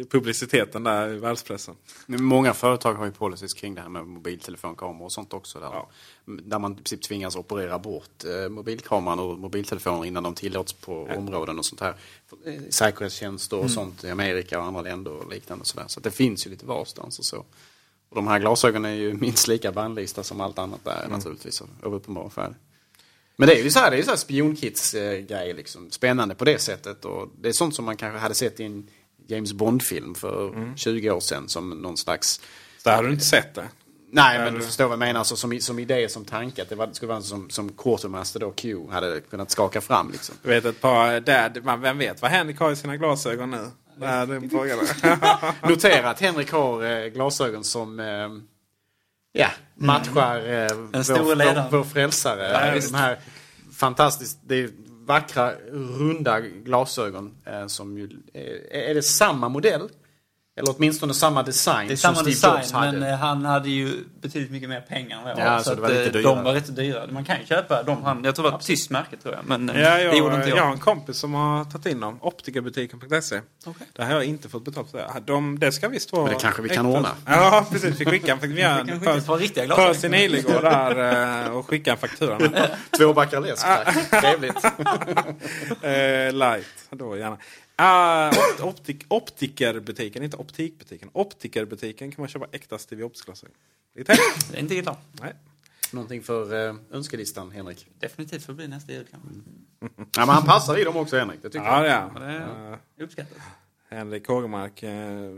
publiciteten där i världspressen. Många företag har ju policies kring det här med mobiltelefonkameror och sånt också. Där, Ja. där man i princip tvingas operera bort eh, mobilkameran och mobiltelefoner innan de tillåts på områden och sånt här. Eh, Säkerhetstjänster och sånt i Amerika och andra länder och liknande. Och. Så att det finns ju lite varstans och så. Och de här glasögonen är ju *laughs* minst lika bannlysta som allt annat där naturligtvis. Av av uppenbar färg. Men det är ju så här, det är ju så här spionkits-grej liksom. Spännande på det sättet. Och det är sånt som man kanske hade sett i en James Bond-film för 20 år sedan som någon slags... Så hade du inte sett det? Nej, men du förstår vad jag menar. Alltså, som, som idé, som tanke. Att det, var, det skulle vara som, som Quartermaster då, Q, hade kunnat skaka fram liksom. Du vet ett par där, man, vem vet vad Henrik har i sina glasögon nu? Det är den frågan. *laughs* Notera att Henrik har eh, glasögon som eh, ja, matchar eh, store vår, vår, vår frälsare. Ja, Eh, de här fantastiskt, det är vackra runda glasögon eh, som ju, eh, är det samma modell? Eller åtminstone samma design Det är som samma Steve design Jobs hade? men eh, han hade ju betydligt mycket mer pengar än vad jag Ja, har. så Så det att, var lite eh, dyrare. de var rätt dyra. Man kan ju köpa dem. Han, jag tror det var ett tyskt märke tror jag. Men eh, Ja, jag, det gjorde inte jag har jag. en kompis som har tagit in dem. Optikerbutiken.se. Det här har jag inte fått betalt för. Det. De, det ska visst vara... Men det kanske vi kan äkta. ordna. Ja, precis. Vi skickar en, vi gör Vi kan skicka ett par riktiga glasögon. Percy Nilegård där och skickar en faktura. *laughs* Två backar läsk, tack. *laughs* Trevligt. light, då gärna. Ah, opt, optik, optikerbutiken, inte optikbutiken. Optikerbutiken kan man köpa äkta Stevie Ops-glasögon. Det är inte illa. Nej. Någonting för eh, önskelistan, Henrik? Definitivt får bli nästa jul kanske. Ja, men han passar i dem också, Henrik. Det tycker Ja, jag. Ja, det är uppskattat. Henrik Hågemark. Eh,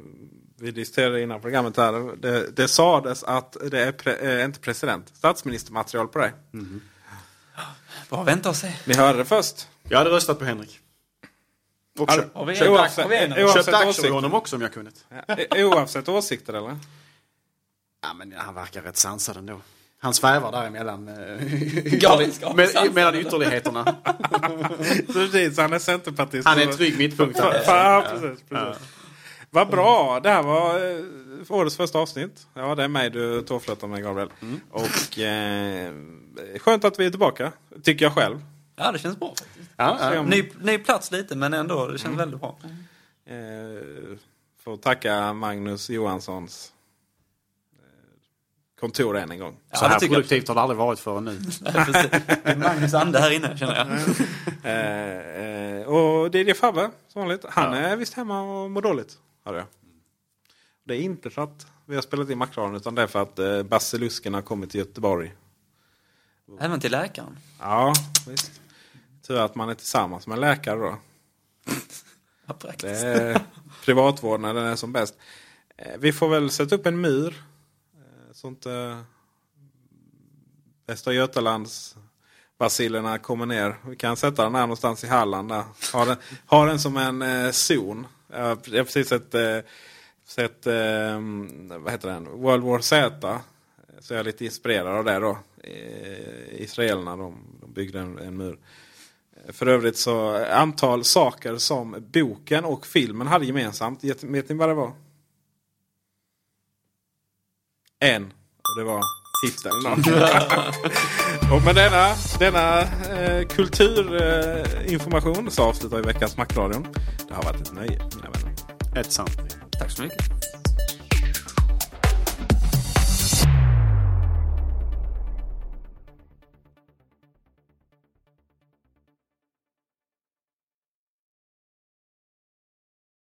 vi diskuterade innan programmet här. Det, det sades att det är pre, eh, inte president, statsministermaterial på dig. Bara vänta och se. Ni hörde det först. Jag hade röstat på Henrik. Och Har- köpt, Har vi köpt, en- Oavsett, har vi en- oavsett köpt aktier i honom också om jag kunnat. Ja, Oavsett åsikter eller? Ja, men han verkar rätt sansad ändå. Han svävar däremellan. eh, *laughs* Galenskap, med, mellan ytterligheterna. *laughs* Precis, han är centerpartist. Han är en trygg mittpunkt. *laughs* Ja, precis, precis. Vad bra! Det här var eh, årets första avsnitt. Ja, det är mig du tårflötar med Gabriel. Mm. Och eh, skönt att vi är tillbaka, tycker jag själv. Ja, det känns bra faktiskt. Ja, ja. Ny, ny plats lite, men ändå. Det känns väldigt bra. Eh, får tacka Magnus Johanssons eh, kontor än en gång. Så Ja, det här tycker jag. produktivt har det aldrig varit förrän nu. *laughs* Det är Magnus ande här inne, känner jag. *laughs* Eh, eh, och DJ Fabbe, som vanligt. Han är visst hemma och mår dåligt. Det är inte för att vi har spelat in Macradion utan det är för att eh, basilusken har kommit till Göteborg. Även till läkaren. Ja, visst. Tur att man är tillsammans med en läkare då. *laughs* Det praktiskt. är privatvård när den är som bäst. Eh, Vi får väl sätta upp en mur. eh, Så inte Västra Götalands basilerna kommer ner. Vi kan sätta den här någonstans i Halland. Där. Ha, den, ha den som en eh, zon. Jag har jag har precis sett, eh, sett eh, vad heter den? World War Z. Så jag är lite inspirerad av det då. Eh, Israelerna de, de byggde en, en mur. För övrigt så antal saker som boken och filmen hade gemensamt. Vet ni vad det var? En. Och det var titeln. *laughs* och med denna, denna eh, kulturinformation så avslutar vi veckans Macradion. Det har varit ett nöje mina vänner. Ett sant. Tack så mycket.